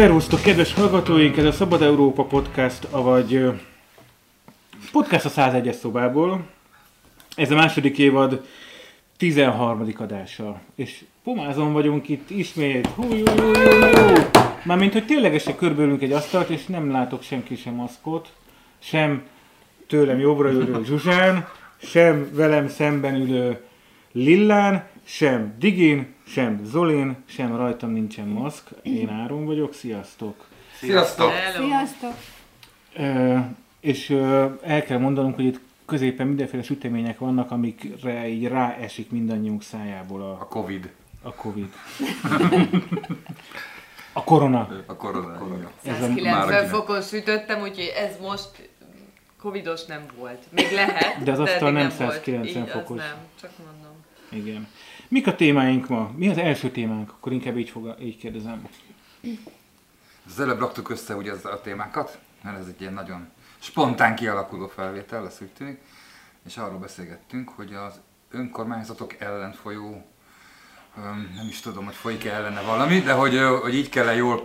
Szervusztok, kedves hallgatóink! Ez a Szabad Európa Podcast, avagy podcast a 101-es szobából. Ez a második évad 13. adása. És pomázon vagyunk itt ismét. Hú. Mármint, hogy ténylegesen körbelünk egy asztalt, és nem látok senki sem maszkot, sem tőlem jobbra ülő Zsuzsán, sem velem szemben ülő Lillán, sem Digin, sem Zolin, sem rajtam nincsen maszk. Én Áron vagyok, sziasztok! Sziasztok! Sziasztok! Ö, és ö, el kell mondanunk, hogy itt középen mindenféle sütemények vannak, amikre így ráesik mindannyiunk szájából a, A Covid. a Covid. A korona. A korona. korona. A- 190 Már fokon sütöttem, úgyhogy ez most covidos nem volt. Még lehet, De az asztal eddig nem volt. 190 Így, az fokos. nem, csak mondom. Igen. Mik a témáink ma? Mi az első témánk? Akkor inkább így, fog, így kérdezem. Az előbb raktuk össze ugye a témákat, mert ez egy ilyen nagyon spontán kialakuló felvétel, lesz úgy tűnik, és arról beszélgettünk, hogy az önkormányzatok ellen folyó, nem is tudom, hogy folyik-e ellene valami, de hogy, hogy így kell -e jól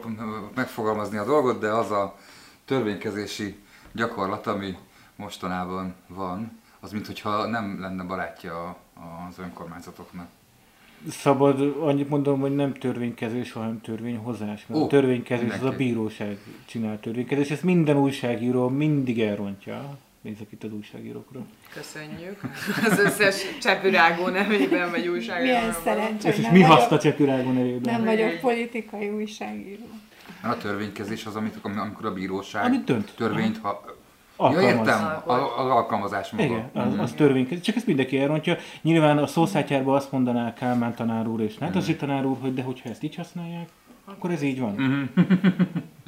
megfogalmazni a dolgot, de az a törvénykezési gyakorlat, ami mostanában van, az mintha nem lenne barátja az önkormányzatoknak. Szabad, annyit mondom, hogy nem törvénykezés, hanem törvényhozás. Mert Ó, a törvénykezés az a bíróság csinál törvénykezés. Ezt minden újságíró mindig elrontja. Nézzek itt az újságírókra. Köszönjük. Az összes csepürágó nevében vagy újságban. Milyen szerencsé, Ez hogy is nem mi haszna Csepürágon nevében? Nem vagyok politikai újságíró. A törvénykezés az, amit, amikor a bíróság Amit dönt. törvényt, ha... Ja, Alkalmaz. értem, a- az alkalmazás maga. Igen, az, az törvénykezés. Csak ezt mindenki elrontja. Nyilván a szószátyárban azt mondaná Kálmán tanár úr és Nátasi tanár úr, hogy de hogyha ezt így használják, akkor ez így van.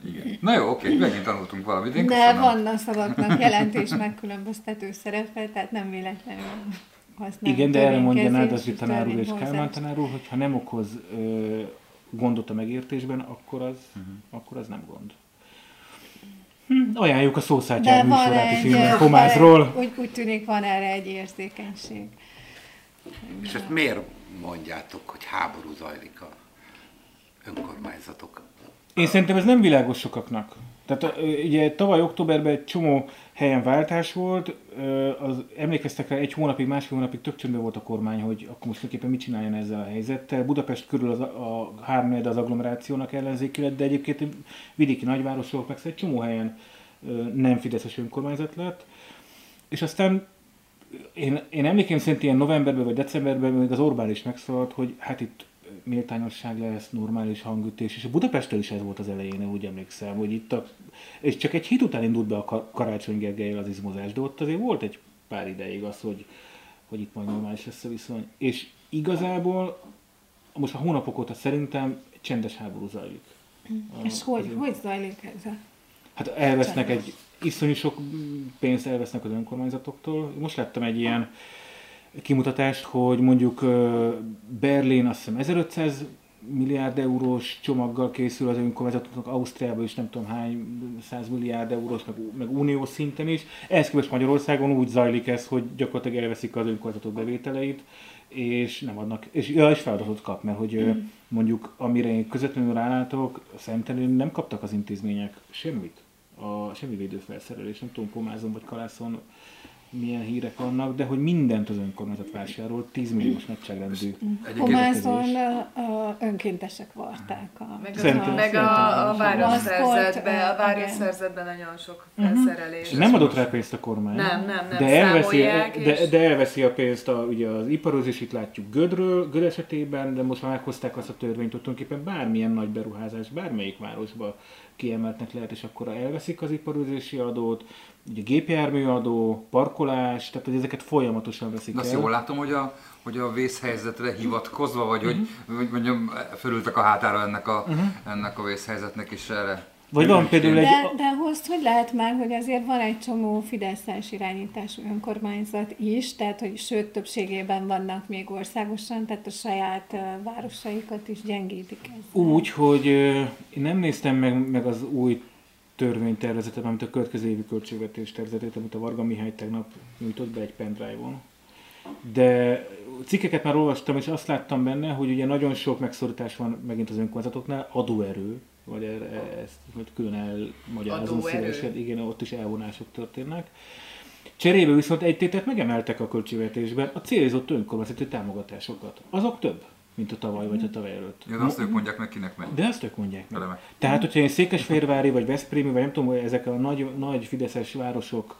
Igen. Na jó, oké, megint tanultunk valamit. Én De köszönöm. van a szavaknak jelentés megkülönböztető szerepe, tehát nem véletlenül használjuk Igen, de erre mondja Nádasi tanár úr és. Kálmán tanár úr, hogy ha nem okoz ö, gondot a megértésben, akkor az, akkor az nem gond. Hm, ajánljuk a szószátyár műsorát is egy, innen egy úgy, úgy tűnik van erre egy érzékenység. És ezt miért mondjátok, hogy háború zajlik a önkormányzatok? Én szerintem ez nem világos sokaknak. Tehát ugye tavaly októberben egy csomó helyen váltás volt, az, emlékeztek rá, egy hónapig, másfél hónapig tök csöndben volt a kormány, hogy akkor most tulajdonképpen mit csináljon ezzel a helyzettel. Budapest körül az, a, háromnegyed az agglomerációnak ellenzéki lett, de egyébként vidéki nagyvárosok, meg szóval egy csomó helyen nem fideszes önkormányzat lett. És aztán én, én emlékeim szerint ilyen novemberben vagy decemberben még az Orbán is megszólalt, hogy hát itt méltányosság lesz, normális hangütés, és a Budapesttel is ez volt az elején, én úgy emlékszem, hogy itt a, és csak egy hét után indult be a Ka- Karácsony Gergelyel az izmozás, de ott azért volt egy pár ideig az, hogy, hogy itt majd normális lesz a viszony. És igazából most a hónapok óta szerintem csendes háború zajlik. A- És hogy, az- hogy zajlik ez. Hát elvesznek egy iszonyú sok pénzt elvesznek az önkormányzatoktól. Most láttam egy ilyen kimutatást, hogy mondjuk Berlin azt hiszem 1500 milliárd eurós csomaggal készül az önkormányzatoknak, Ausztriában is nem tudom hány száz milliárd eurós, meg, meg uniós szinten is. Ehhez képest Magyarországon úgy zajlik ez, hogy gyakorlatilag elveszik az önkormányzatok bevételeit, és nem adnak, és, ja, és feladatot kap, mert hogy ö, mondjuk amire én közvetlenül rálátok, szemtelenül nem kaptak az intézmények semmit a semmi védőfelszerelés, nem tudom, Komázon vagy Kalászon milyen hírek vannak, de hogy mindent az önkormányzat vásárol, 10 milliós nagyságrendű. Ö, önkéntesek varták a... Meg, Szerintem- a, meg a, a városszerzetben, a városszerzetben nagyon sok felszerelés. És nem adott rá pénzt a kormány. Nem, nem, nem, de elveszi, de, és- de elveszi a pénzt a, ugye az iparozás, itt látjuk Gödről, Göd esetében, de most már meghozták azt a törvényt, hogy tulajdonképpen bármilyen nagy beruházás, bármelyik városba kiemeltnek lehet, és akkor elveszik az iparozási adót, ugye gépjárműadó, parkolás, tehát hogy ezeket folyamatosan veszik azt el. jól látom, hogy a, hogy a vészhelyzetre hivatkozva, vagy hogy, hogy mondjam, fölültek a hátára ennek a, ennek a vészhelyzetnek, és erre Vagy van például egy... De, de azt hogy lehet már, hogy azért van egy csomó Fideszes irányítású önkormányzat is, tehát hogy sőt többségében vannak még országosan, tehát a saját városaikat is gyengítik ezzel. Úgy, hogy én nem néztem meg, meg az új törvénytervezetet, amit a következő évi költségvetés tervezetét, amit a Varga Mihály tegnap nyújtott be egy pendrive-on. De cikkeket már olvastam, és azt láttam benne, hogy ugye nagyon sok megszorítás van megint az önkormányzatoknál, adóerő, vagy erre, ezt hogy külön elmagyarázom szívesen, igen, ott is elvonások történnek. Cserébe viszont egy tétet megemeltek a költségvetésben, a célzott önkormányzati támogatásokat. Azok több, mint a tavaly vagy a tavaly előtt. Ja, de azt ők mondják meg, kinek megy. De ezt ők mondják meg. Remek. Tehát, hogyha én Székesfehérvári, vagy Veszprémi, vagy nem tudom, hogy ezek a nagy, nagy fideszes városok,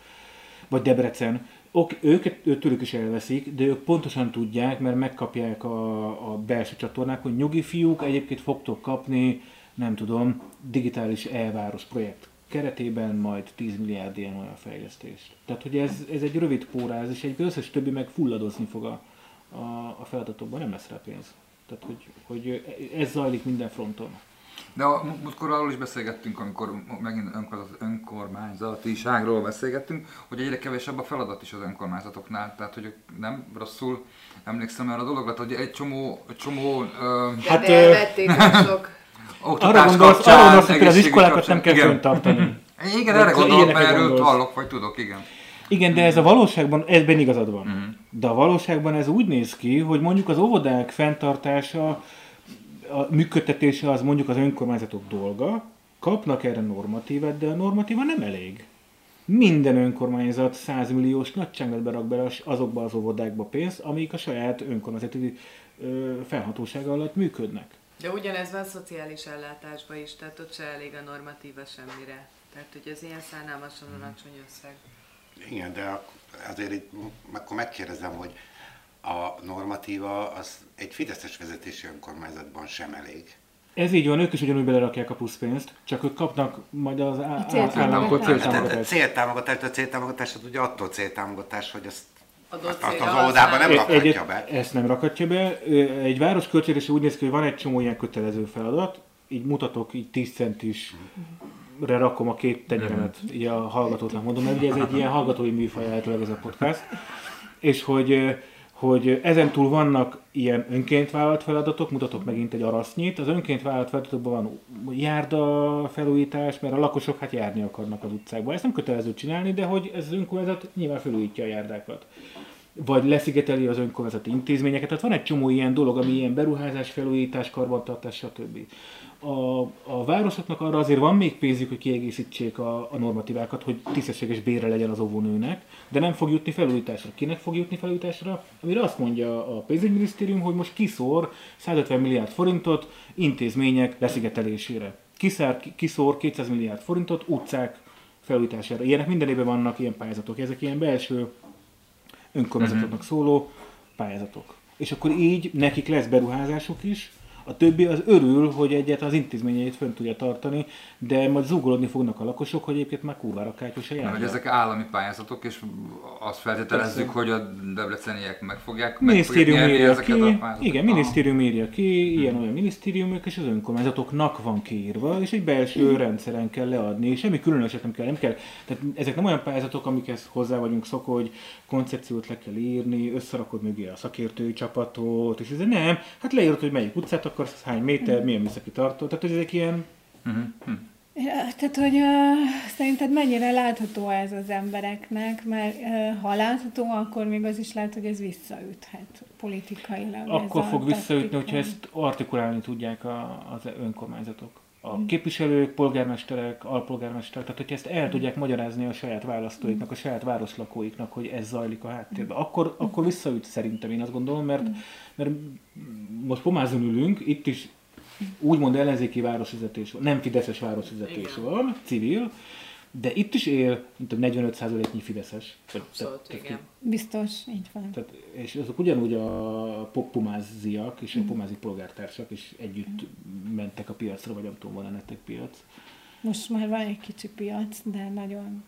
vagy Debrecen, ok, őket, tőlük is elveszik, de ők pontosan tudják, mert megkapják a, a belső csatornák, hogy nyugi fiúk, egyébként fogtok kapni, nem tudom, digitális e-város projekt keretében majd 10 milliárd ilyen olyan fejlesztést. Tehát, hogy ez, ez egy rövid póráz, és egy összes többi meg fulladozni fog a, a, a feladatokban, nem lesz rá pénz. Tehát, hogy, hogy ez zajlik minden fronton. De a múltkor arról is beszélgettünk, amikor megint önkormányzat, önkormányzatiságról beszélgettünk, hogy egyre kevesebb a feladat is az önkormányzatoknál. Tehát, hogy nem rosszul emlékszem erre a dologra, hogy egy csomó, csomó ö, De Hát, ö, elvették sok. Arra gondolsz, kapcsán, arra gondolsz, hogy az iskolákat nem kell kapcsán. föntartani. Igen, erre gondolok, mert erről hallok, vagy tudok, igen. Igen, de ez a valóságban, ebben igazad van. Mhm. De a valóságban ez úgy néz ki, hogy mondjuk az óvodák fenntartása, a működtetése az mondjuk az önkormányzatok dolga, kapnak erre normatívet, de a normatíva nem elég. Minden önkormányzat 100 milliós nagyságrendben rak bele azokba az óvodákba pénzt, amik a saját önkormányzati felhatósága alatt működnek. De ugyanez van szociális ellátásban is, tehát ott se elég a normatíva semmire. Tehát, hogy ez ilyen szánalmasan alacsony összeg. Igen, de azért itt akkor megkérdezem, hogy a normatíva az egy fideszes vezetési önkormányzatban sem elég. Ez így van, ők is ugyanúgy belerakják a pluszpénzt, csak ők kapnak majd az á- á- céltámogatást. céltámogatást. céltámogatás, a céltámogatás az ugye attól céltámogatás, hogy azt, Adott azt, az óvodában nem rakhatja be. Ezt nem rakhatja be. Egy város költségvetése úgy néz ki, hogy van egy csomó ilyen kötelező feladat, így mutatok, így 10 centis re rakom a két tenyeremet, így a hallgatóknak mondom, mert ugye ez egy ilyen hallgatói műfaj általában ez a podcast, és hogy, hogy ezen túl vannak ilyen önként vállalt feladatok, mutatok megint egy arasznyit, az önként vállalt feladatokban van járda felújítás, mert a lakosok hát járni akarnak az utcákba. Ezt nem kötelező csinálni, de hogy ez az önkormányzat nyilván felújítja a járdákat vagy leszigeteli az önkormányzati intézményeket. Tehát van egy csomó ilyen dolog, ami ilyen beruházás, felújítás, karbantartás, stb. A, a városoknak arra azért van még pénzük, hogy kiegészítsék a, a normatívákat, hogy tisztességes bérre legyen az óvónőnek, de nem fog jutni felújításra. Kinek fog jutni felújításra? Amire azt mondja a pénzügyminisztérium, hogy most kiszór 150 milliárd forintot intézmények leszigetelésére. Kiszár, kiszór 200 milliárd forintot utcák felújítására. Ilyenek minden évben vannak ilyen pályázatok. Ezek ilyen belső önkormányzatoknak szóló pályázatok. És akkor így nekik lesz beruházásuk is, a többi az örül, hogy egyet az intézményeit fönn tudja tartani, de majd zúgolódni fognak a lakosok, hogy egyébként már kurvára kátyos a Mert hogy járda. ezek állami pályázatok, és azt feltételezzük, Persze. hogy a debreceniek meg fogják, meg fogják Minisztérium nyerni írja ki, a igen, minisztérium írja ki, ilyen olyan minisztériumok, és az önkormányzatoknak van kiírva, és egy belső rendszeren kell leadni, és semmi különöset nem kell, nem kell. Tehát ezek nem olyan pályázatok, amikhez hozzá vagyunk szokva, hogy koncepciót le kell írni, összerakod mögé a szakértői csapatot, és ez nem, hát leírod, hogy melyik utcát akarsz, hány méter, milyen műszaki tartó, tehát hogy ezek ilyen hm. Ja, Tehát, hogy uh, szerinted mennyire látható ez az embereknek, mert uh, ha látható, akkor még az is lehet, hogy ez visszaüthet politikailag. Akkor fog visszaütni, hogyha ezt artikulálni tudják a, az önkormányzatok. A képviselők, polgármesterek, alpolgármesterek, tehát hogyha ezt el tudják magyarázni a saját választóiknak, a saját városlakóiknak, hogy ez zajlik a háttérben, akkor, akkor visszaüt szerintem, én azt gondolom, mert, mert most pomázon ülünk, itt is úgymond ellenzéki városvezetés van, nem fideszes városvezetés Igen. van, civil, de itt is él, mint a 45%-nyi fideszes. Abszolút, tehát- igen. Biztos, így van. tehát, és azok ugyanúgy a pomáziak és a pomázi polgártársak is együtt mentek a piacra, vagy nem tudom, van nektek piac. Most már van egy kicsi piac, de nagyon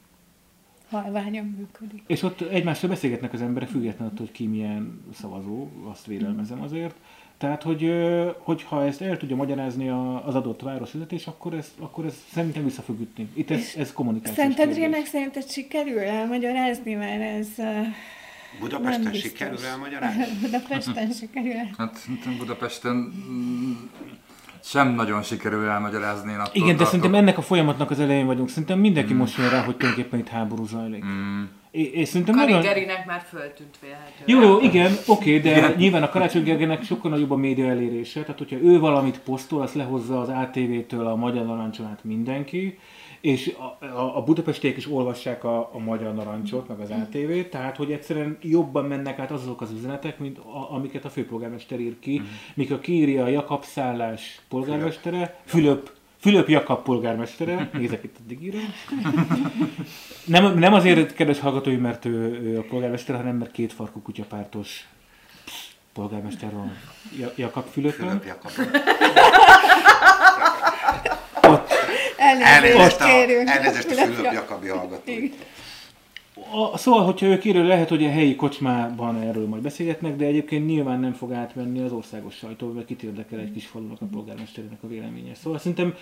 halványan működik. És ott egymással beszélgetnek az emberek, függetlenül attól, hogy ki milyen szavazó, azt vélelmezem azért. Tehát, hogy, hogyha ezt el tudja magyarázni a- az adott városvezetés, akkor ez, akkor ez szerintem vissza fog ütni. Itt ez, ez kommunikációs Szerinted kérdés. Rének szerinted sikerül elmagyarázni, mert ez Budapesten nem biztos. sikerül elmagyarázni? Budapesten sikerül el. Hát Budapesten mm, sem nagyon sikerül elmagyarázni. Én attól Igen, de tartok. szerintem ennek a folyamatnak az elején vagyunk. Szerintem mindenki most jön rá, hogy tulajdonképpen itt háború zajlik. Mm, És, és szerintem nagyon... Gerinek már föltűnt vélhetően. Jó, jó, igen, oké, de nyilván a Karácsony Gergelynek sokkal nagyobb a média elérése, tehát hogyha ő valamit posztol, azt lehozza az ATV-től a Magyar Narancson át mindenki, és a, a, a budapestiek is olvassák a, a Magyar Narancsot, meg az ATV-t, tehát hogy egyszerűen jobban mennek át azok az üzenetek, mint a, amiket a főpolgármester ír ki, mikor kiírja a Jakab szállás polgármestere, Fülöp Fülöp Jakab polgármestere, nézek itt addig írom. Nem, nem azért, kedves hallgatói, mert ő, ő a polgármester, hanem mert két farkú kutyapártos polgármester van Ja- Jakab Fülöpön. Fülöp Jakab. Ott Elnézést Elnézést a, elnézést a Fülöp Fülöp Jakabi hallgatói. A, szóval, hogyha ők írő, lehet, hogy a helyi kocsmában erről majd beszélgetnek, de egyébként nyilván nem fog átmenni az országos sajtó, mert kit érdekel egy kis falunak a polgármesterének a véleménye. Szóval szerintem,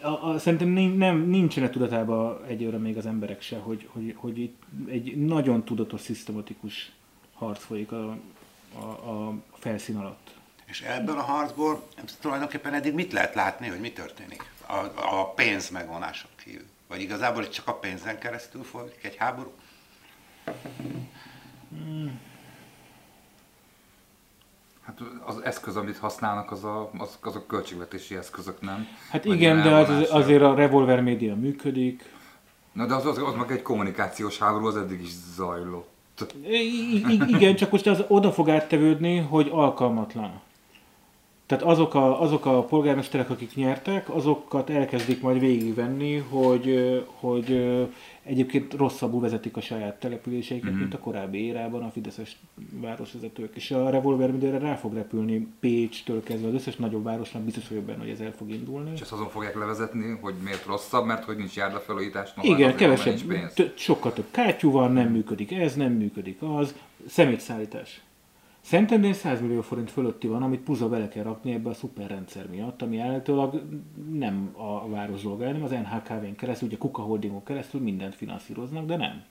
a, a, szerintem nem, nincsenek tudatában egyőre még az emberek se, hogy, hogy, hogy itt egy nagyon tudatos, szisztematikus harc folyik a, a, a felszín alatt. És ebből a harcból tulajdonképpen eddig mit lehet látni, hogy mi történik? A, a pénz megvonások kívül. Vagy igazából csak a pénzen keresztül folyik egy háború? Hát az eszköz, amit használnak, az a, az, azok költségvetési eszközök, nem? Hát Vagy igen, de az, azért a revolver média működik. Na de az, az, az meg egy kommunikációs háború, az eddig is zajlott. I- igen, csak most az oda fog áttevődni, hogy alkalmatlan. Tehát azok a, azok a polgármesterek, akik nyertek, azokat elkezdik majd végigvenni, hogy, hogy egyébként rosszabbul vezetik a saját településeiket, mm-hmm. mint a korábbi érában a fideszes városvezetők. És a revolver mindenre rá fog repülni Pécstől kezdve az összes nagyobb városnak, biztos vagyok benne, hogy ez el fog indulni. És ezt azon fogják levezetni, hogy miért rosszabb, mert hogy nincs járdafelújítás, no, Igen, kevesebb, nincs pénz. sokkal több kátyú van, nem működik ez, nem működik az. Szemétszállítás. Szentendrén 100 millió forint fölötti van, amit puza bele kell rakni ebbe a szuperrendszer miatt, ami állítólag nem a város dolga, hanem az NHKV-n keresztül, ugye Kuka Holdingon keresztül mindent finanszíroznak, de nem.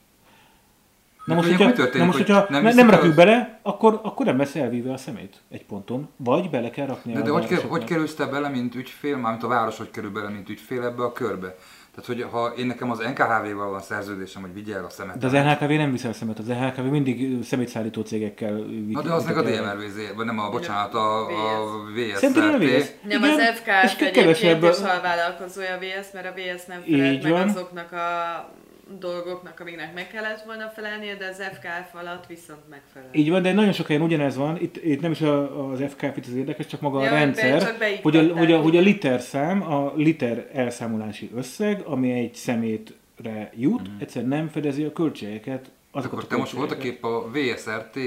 Na most, hogyha, történik, na most, hogy hogyha nem nem, rakjuk el- bele, akkor, akkor nem lesz elvíve a szemét egy ponton. Vagy bele kell rakni De, de hogy, városoknak. hogy kerülsz te bele, mint ügyfél, mármint a város hogy kerül bele, mint ügyfél ebbe a körbe? Tehát, hogy ha én nekem az NKHV-val van szerződésem, hogy vigye el a szemetet. De az NHKV nem viszel szemet, az NHKV mindig szemétszállító cégekkel Na de az meg a DMRVZ, vagy nem a, bocsánat, a, a Szerintem a VSZRT. VS. Nem Igen, az FKF egyébként kevesebb- és alvállalkozója a VS, mert a VS nem felelt meg azoknak a dolgoknak, amiknek meg kellett volna felelnie, de az FKF alatt viszont megfelel. Így van, de nagyon sok helyen ugyanez van, itt, itt nem is a, az FKF itt az érdekes, csak maga Ja, a rendszer, hogy a, hogy, a, hogy a literszám, a liter elszámolási összeg, ami egy szemétre jut, mm. egyszer nem fedezi a költségeket, azokat Akkor a te most voltak épp a VSRT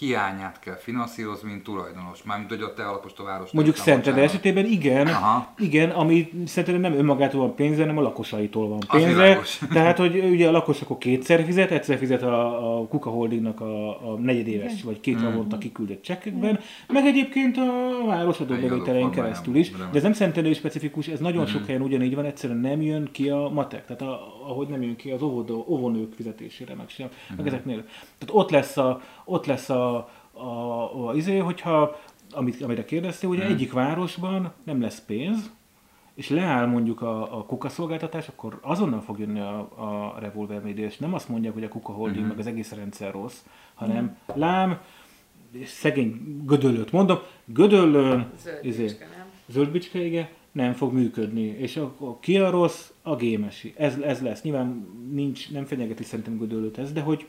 hiányát kell finanszírozni, mint tulajdonos. Mármint, hogy a te alapost a város. Mondjuk Szentendre esetében igen, Aha. igen, ami szerintem nem önmagától van pénze, hanem a lakosaitól van pénze. Tehát, hogy ugye a lakos akkor kétszer fizet, egyszer fizet a, a Kuka Holdingnak a, a negyedéves vagy két havonta kiküldött csekkekben, meg egyébként a város adóbevételein keresztül is. De ez nem Szentendrei specifikus, ez nagyon sok helyen ugyanígy van, egyszerűen nem jön ki a matek, tehát a, ahogy nem jön ki az óvodó, óvonők fizetésére, meg sem, meg ezeknél. Tehát ott lesz a, ott lesz a, a, a, a izé, hogyha, amit, amire kérdeztél, hogy egyik városban nem lesz pénz, és leáll mondjuk a, a kuka szolgáltatás, akkor azonnal fog jönni a, a revolver média, és nem azt mondják, hogy a kuka holding, meg az egész rendszer rossz, hanem lám, és szegény gödöllőt mondom, gödöllőn, Zöld izé, bicske, nem? zöldbicske, igen, nem fog működni. És akkor ki a rossz? A gémesi. Ez, ez lesz. Nyilván nincs, nem fenyegeti szerintem gödöllőt ez, de hogy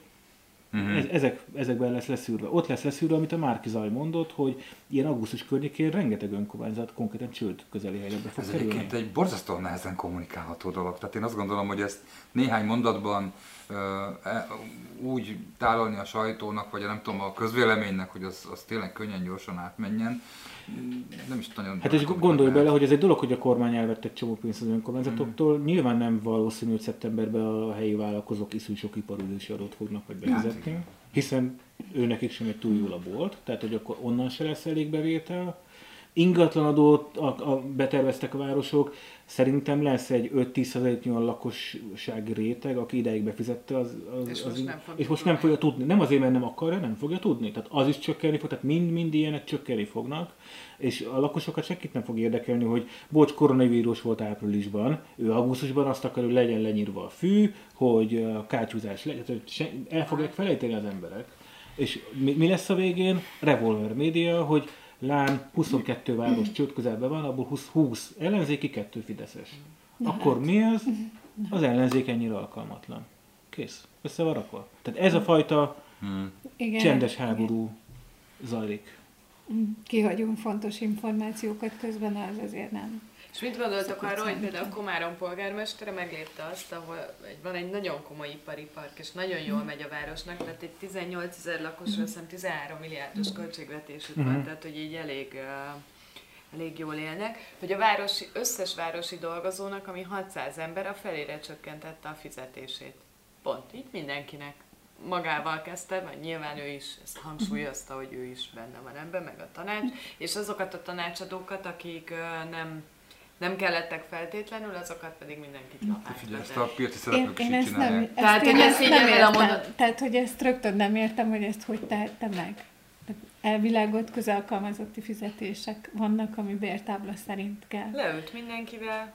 Mhm. ez, ezek, ezekben lesz leszűrve. Ott lesz leszűrve, amit a Márki Zaj mondott, hogy ilyen augusztus környékén rengeteg önkormányzat konkrétan csőd közeli helyzetbe fog Ez kerülni. egyébként egy borzasztóan nehezen kommunikálható dolog. Tehát én azt gondolom, hogy ezt néhány mondatban e, úgy tálalni a sajtónak, vagy a nem tudom, a közvéleménynek, hogy az, az tényleg könnyen, gyorsan átmenjen. Nem is nagyon... Hát és gondolj bele, hogy ez egy dolog, hogy a kormány elvette egy csomó pénzt az önkormányzatoktól. Hmm. Nyilván nem valószínű, hogy szeptemberben a helyi vállalkozók iszonyú sok iparülési adót fognak majd bevezetni, hiszen ő nekik sem egy túl jó a bolt, tehát hogy akkor onnan se lesz elég bevétel. Ingatlanadót a, a, beterveztek a városok, szerintem lesz egy 5-10 olyan lakossági réteg, aki ideig befizette, az, az, És az, most az nem és most nem fogja tudni. Nem azért, mert nem akarja, nem fogja tudni. Tehát az is csökkenni fog, tehát mind-mind ilyenek csökkenni fognak, és a lakosokat senkit nem fog érdekelni, hogy bocs, koronavírus volt áprilisban, ő augusztusban azt akar, hogy legyen lenyírva a fű, hogy kátyúzás legyen, tehát se- el fogják felejteni az emberek. És mi, mi lesz a végén? Revolver média, hogy lán 22 város csőd közelben van, abból 20, 20 ellenzéki, 2 fideszes. Akkor mi az? Az ellenzék ennyire alkalmatlan. Kész. Össze van rakva. Tehát ez a fajta Igen, csendes háború zajlik. Kihagyunk fontos információkat közben, az azért nem. És mit gondoltok arról, hogy például Komárom polgármestere meglépte azt, ahol van egy nagyon komoly ipari park, és nagyon Mhm. jól megy a városnak, tehát egy 18 ezer lakosra, azt hiszem 13 milliárdos Mhm. költségvetésük van, tehát hogy így elég, elég jól élnek, hogy a városi, összes városi dolgozónak, ami 600 ember, a felére csökkentette a fizetését. Pont, így mindenkinek magával kezdte, vagy nyilván ő is ezt hangsúlyozta, hogy ő is benne van ebben, meg a tanács, és azokat a tanácsadókat, akik nem, nem kellettek feltétlenül, azokat pedig mindenkit Figyelj, ezt a piaci Én, szereplők is én így ezt nem, csinálják. ezt Tehát én én ezt ezt nem értem. mondod- Tehát, hogy ezt rögtön nem értem, hogy ezt hogy tehette meg. Elvileg ott közalkalmazotti fizetések vannak, ami bértábla szerint kell. Leült mindenkivel,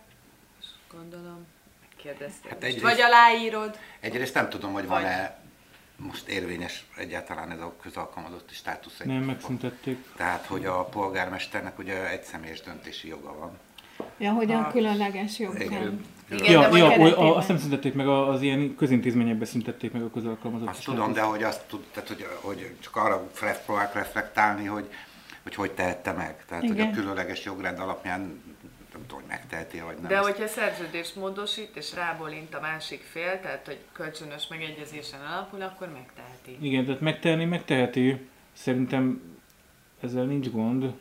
és gondolom, megkérdezték. Hát egyrészt- vagy aláírod, Egyrészt nem tudom, hogy Vagy- van-e most érvényes egyáltalán ez a közalkalmazotti státusz. egy- Nem, megszüntették. Tehát, hogy a polgármesternek ugye egy személyes döntési joga van. Ja, hogyan Ah. különleges jog Igen. ja, de ja, oly- a, azt nem szüntették meg, a- az ilyen közintézményekben szüntették meg a közalkalmazott. Azt tudom, de hogy azt tud, tehát, hogy, hogy csak arra próbálok reflektálni, hogy, hogy hogy tehette meg. Tehát, hogy Igen. a különleges jogrend alapján nem tudom, hogy megteheti vagy nem. de Ezt- hogyha szerződést módosít, és rábólint a másik fél, tehát hogy kölcsönös megegyezésen alapul, akkor megteheti. Igen, tehát megtehetni, megteheti. Szerintem ezzel nincs gond.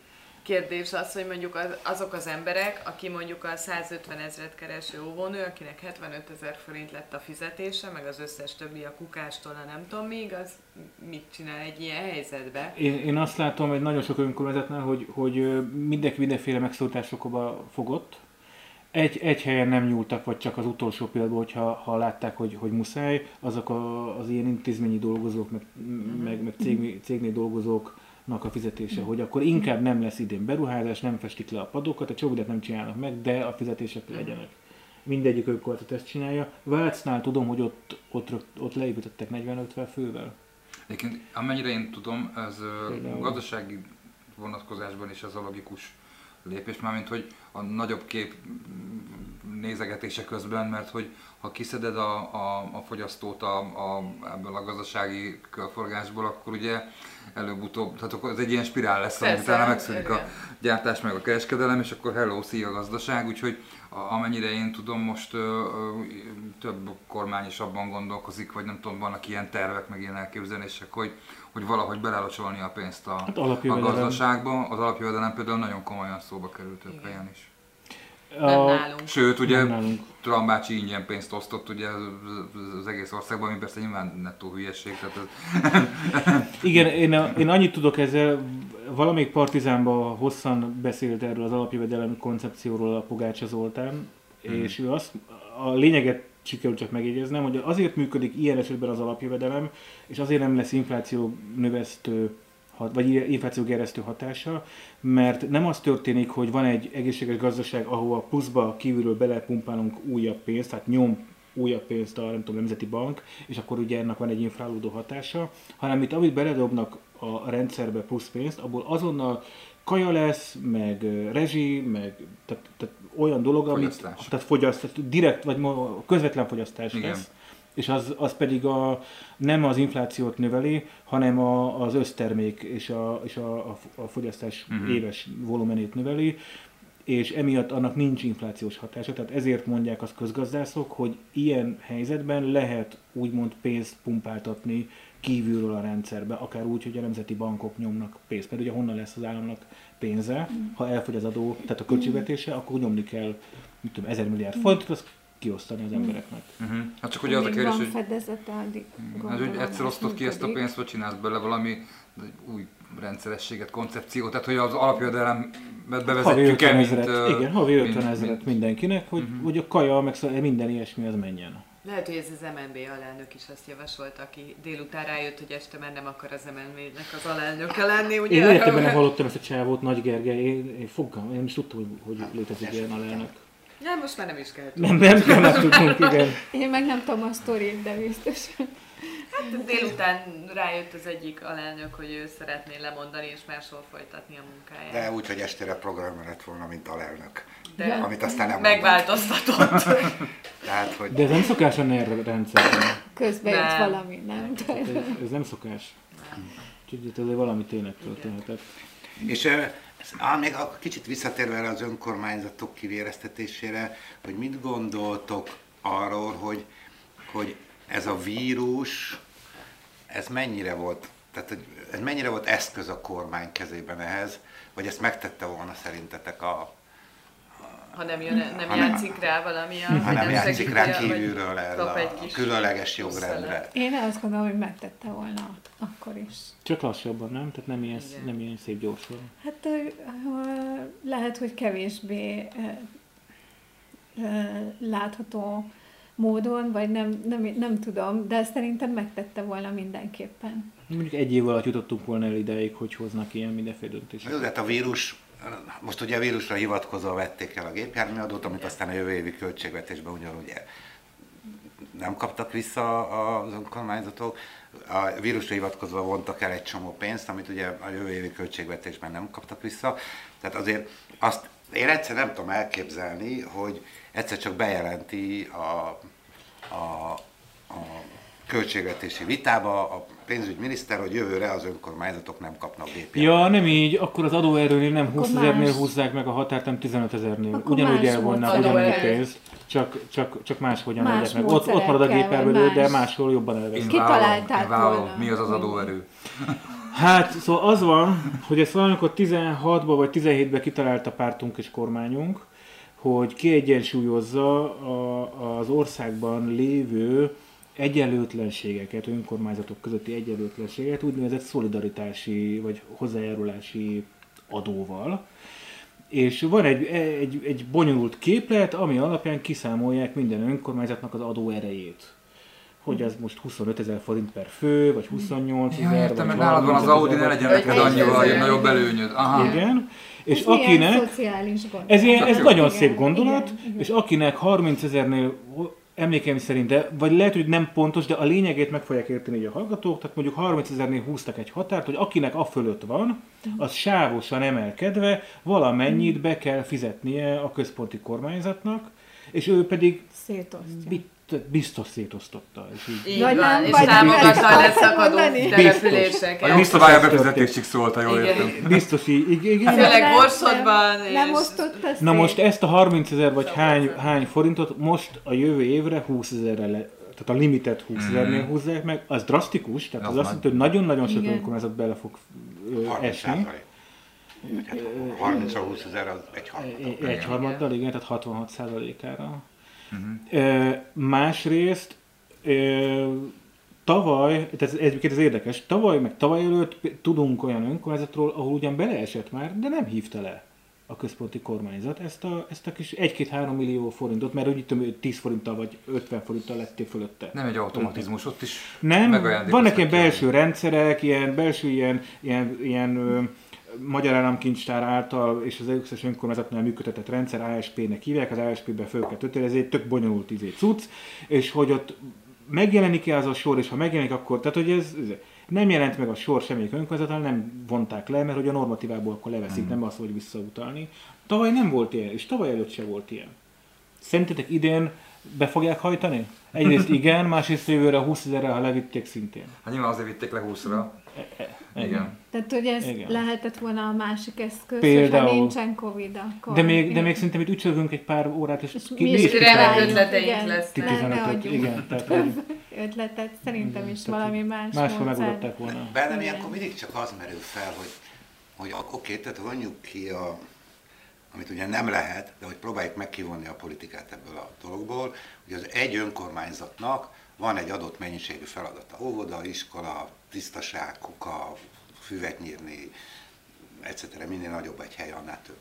Kérdés az, hogy mondjuk az, azok az emberek, aki mondjuk a 150 ezret kereső óvónő, akinek 75 ezer forint lett a fizetése, meg az összes többi a kukástól a nem tudom még, az mit csinál egy ilyen helyzetben? Én, én azt látom egy nagyon sok önkormányzatnál, hogy, hogy mindenki mindenféle megszólításokba fogott. Egy, egy helyen nem nyúltak, vagy csak az utolsó pillanatban, hogyha ha látták, hogy, hogy muszáj, azok a, az ilyen intézményi dolgozók, meg, meg, meg cég, cégnél dolgozóknak a fizetése, hogy akkor inkább nem lesz idén beruházás, nem festik le a padokat, a csomódát nem csinálnak meg, de a fizetések legyenek. Mindegyik önkormányzat ezt csinálja. Vácnál tudom, hogy ott, ott, ott leépítettek 40-50 fővel. Egyébként amennyire én tudom, ez Például. gazdasági vonatkozásban is az a logikus lépés, mármint hogy a nagyobb kép nézegetése közben, mert hogy ha kiszeded a, a, a fogyasztót a, a, ebből a gazdasági körforgásból, akkor ugye előbb-utóbb, tehát akkor ez egy ilyen spirál lesz, ami Persze, utána megszűnik a gyártás meg a kereskedelem, és akkor hello, szia a gazdaság, úgyhogy amennyire én tudom, most ö, ö, több kormány is abban gondolkozik, vagy nem tudom, vannak ilyen tervek, meg ilyen elképzelések, hogy, hogy valahogy belelocsolni a pénzt a, Hát a alapjövedelem. gazdaságba. Az alapjövedelem például nagyon komolyan szóba került több helyen is. Nem nálunk. Sőt, ugye Nem nálunk. Trump bácsi ingyen pénzt osztott ugye az, egész országban, ami persze nyilván nettó hülyeség, tehát ez, Igen, én, én annyit tudok ezzel, valamelyik partizánban hosszan beszélt erről az alapjövedelem koncepcióról a Pogácsa Zoltán, és ő azt, a lényeget sikerült csak megjegyeznem, hogy azért működik ilyen esetben az alapjövedelem, és azért nem lesz infláció növesztő vagy infláció geresztő hatása, mert nem az történik, hogy van egy egészséges gazdaság, ahova pluszba kívülről belepumpálunk újabb pénzt, tehát nyom újabb pénzt a nem tudom, Nemzeti Bank, és akkor ugye ennek van egy infrálódó hatása, hanem itt amit beledobnak a rendszerbe plusz pénzt, abból azonnal kaja lesz, meg rezsi, meg tehát, tehát olyan dolog, amit, Fogyasztás. tehát fogyasztás, direkt vagy közvetlen fogyasztás Igen. lesz. És az, az pedig a, nem az inflációt növeli, hanem a, az össztermék és a, és a, a, a fogyasztás Mhm. uh-huh. éves volumenét növeli, és emiatt annak nincs inflációs hatása. Tehát ezért mondják az közgazdászok, hogy ilyen helyzetben lehet úgymond pénzt pumpáltatni kívülről a rendszerbe, akár úgy, hogy a nemzeti bankok nyomnak pénzt. Mert ugye honnan lesz az államnak pénze, ha elfogy az adó, tehát a költségvetése, akkor nyomni kell, mit tudom, ezer milliárd forintot, azt kiosztani az embereknek. uh-huh. hát csak ugye az a kérdés, hogy fedezete, addig Hát, hogy egyszer ez osztod ki ezt a pénzt, vagy csinálsz bele valami új rendszerességet, koncepciót, tehát hogy az alapjövedelem Havi bevezetjük 50 el, mint... igen, havi 50 mint- ezeret mindenkinek, hogy, hogy a kaja, meg minden ilyesmi az menjen. Lehet, hogy ez az MNB alelnök is azt javasolta, aki délután rájött, hogy este már nem akar az MNB-nek az alelnöke lenni, ugye? Én életemben nem hallottam ezt a csávót, Nagy Gergely, én, én fogalmam, én nem is tudtam, hogy, hogy létezik ilyen alelnök. Nem, most már nem is kell Nem, nem kell már tudnunk, igen. Én meg nem tudom a sztorit, de biztos. Hát Délután rájött az egyik alelnök, hogy ő szeretné lemondani és máshol folytatni a munkáját. De úgy, hogy estére programra lett volna, mint alelnök. De Amit aztán nem megváltoztatott. Tehát, hogy De ez nem szokás a NER rendszerben. Közben jött Nem. valami, nem? Ez, ez nem szokás. Úgyhogy itt azért valami tényleg történhetett. És á, még a kicsit visszatérve erre az önkormányzatok kivéreztetésére, hogy mit gondoltok arról, hogy, hogy ez a vírus, ez mennyire volt, tehát ez mennyire volt eszköz a kormány kezében ehhez, vagy ezt megtette volna szerintetek a, Ha nem, jön, nem Ha nem- játszik rá valami, a, ha nem játszik rá kívülről ez a különleges jogrendre. Én azt gondolom, hogy megtette volna akkor is. Csak lassabban, nem? Tehát nem ilyen, Igen. nem ilyen szép gyorsan. Hát lehet, hogy kevésbé látható módon, vagy nem, nem, nem tudom, de szerintem megtette volna mindenképpen. Mondjuk egy év alatt jutottunk volna el ideig, hogy hoznak ilyen mindenféle Jó, döntéseket. de hát a vírus, most ugye a vírusra hivatkozva vették el a gépjárműadót, amit aztán a jövő évi költségvetésben ugyanúgy nem kaptak vissza az önkormányzatok. A vírusra hivatkozva vontak el egy csomó pénzt, amit ugye a jövő évi költségvetésben nem kaptak vissza. Tehát azért azt én egyszer nem tudom elképzelni, hogy egyszer csak bejelenti a, a, a költségvetési vitába a pénzügyminiszter, hogy jövőre az önkormányzatok nem kapnak gépjárművet. Ja, nem így, akkor az adóerőnél nem Akkor 20 ezernél húzzák meg a határt, hanem 15 ezernél. Ugyanúgy ugyanannyi Adóerő. pénzt, csak, csak, csak máshogyan Más adják meg. Ott, ott marad a gépjármű, de más. máshol jobban elveszik. Kitalálták vállalom. volna. Mi az az adóerő? Hát, szóval az van, hogy ezt valamikor 16-ban vagy 17-ben kitalálta pártunk és kormányunk, hogy kiegyensúlyozza a, az országban lévő egyenlőtlenségeket, önkormányzatok közötti egyenlőtlenséget úgynevezett szolidaritási vagy hozzájárulási adóval. És van egy, egy, egy bonyolult képlet, ami alapján kiszámolják minden önkormányzatnak az adó erejét. Hogy az most 25 ezer forint per fő, vagy 28 Ja, ezer, értem, vagy mert nálad van az 30 Audi, ne legyen neked annyival egy nagyobb előnyöd. Aha. Igen. És Ez akinek, szociális gondolat. ez, ilyen, ez nagyon Igen, szép gondolat, igen, igen. és akinek 30 ezernél emlékeim szerint, de, vagy lehet, hogy nem pontos, de a lényegét meg fogják érteni így a hallgatók, tehát mondjuk 30 ezernél húztak egy határt, hogy akinek a fölött van, az sávosan emelkedve valamennyit be kell fizetnie a központi kormányzatnak, és ő pedig Szétosztja. Biztos szétosztotta. És így. Így Vagy van, nem, és vagy támogatta a leszakadó? A településeket. nyugszabálya ez befizetésig szólt, ha jól Igen. értem. Biztos így, így- igen. Főleg Borsodban, Nem, nem Na most ezt a 30 ezer vagy hány, hány forintot most a jövő évre 20 ezerre le, tehát a limitet 20 ezernél húzzák meg, az drasztikus, tehát az, Az azt nagy. jelenti, hogy nagyon-nagyon sok önkormányzat bele fog ö, 30 esni. százalék. 30 20 ezer az egy harmad. Egy, egy harmaddal, igen, tehát 66 százalékára. Ö, Másrészt tavaly, tehát ez, egyébként ez érdekes, tavaly meg tavaly előtt tudunk olyan önkormányzatról, ahol ugyan beleesett már, de nem hívta le a központi kormányzat ezt a, ezt a kis 1-2-3 millió forintot, mert úgy tudom, hogy 10 forinttal vagy 50 forinttal lettél fölötte. Nem egy automatizmus, ott is Nem, vannak ilyen belső rendszerek, ilyen belső ilyen, ilyen, ilyen Magyar Államkincstár által és az összes önkormányzatnál működtetett rendszer ASP-nek hívják, az ASP-ben föl kell tölteni, ez egy tök bonyolult izé cucc, és hogy ott megjelenik-e az a sor, és ha megjelenik, akkor, tehát hogy ez, ez nem jelent meg a sor semmelyik önkormányzatnál, nem vonták le, mert hogy a normatívából akkor leveszik, nem az, hogy visszautalni. Tavaly nem volt ilyen, és tavaly előtt se volt ilyen. Szerintetek idén be fogják hajtani? Egyrészt igen, másrészt jövőre 20 ezerre, ha levitték szintén. Hát nyilván azért vitték le 20-ra. Igen. Tehát, hogy ez Igen. lehetett volna a másik eszköz, Például. hogyha nincsen Covid, akkor... De még, de igen. még szerintem itt ücsörgünk egy pár órát, és, És ki, mi is is remek ötleteink Igen, lesznek. ne- ne 15 adjunk igen, tehát ötletet, szerintem is Tehát, valami más máshol megoldották volna. Bennem Igen. ilyenkor mindig csak az merül fel, hogy, hogy oké, okay, tehát vonjuk ki a, amit ugye nem lehet, de hogy próbáljuk meg kivonni a politikát ebből a dologból, hogy az egy önkormányzatnak van egy adott mennyiségű feladata. Óvoda, iskola, tisztaság, kuka, füvet nyírni, etc. Minél nagyobb egy hely, annál több.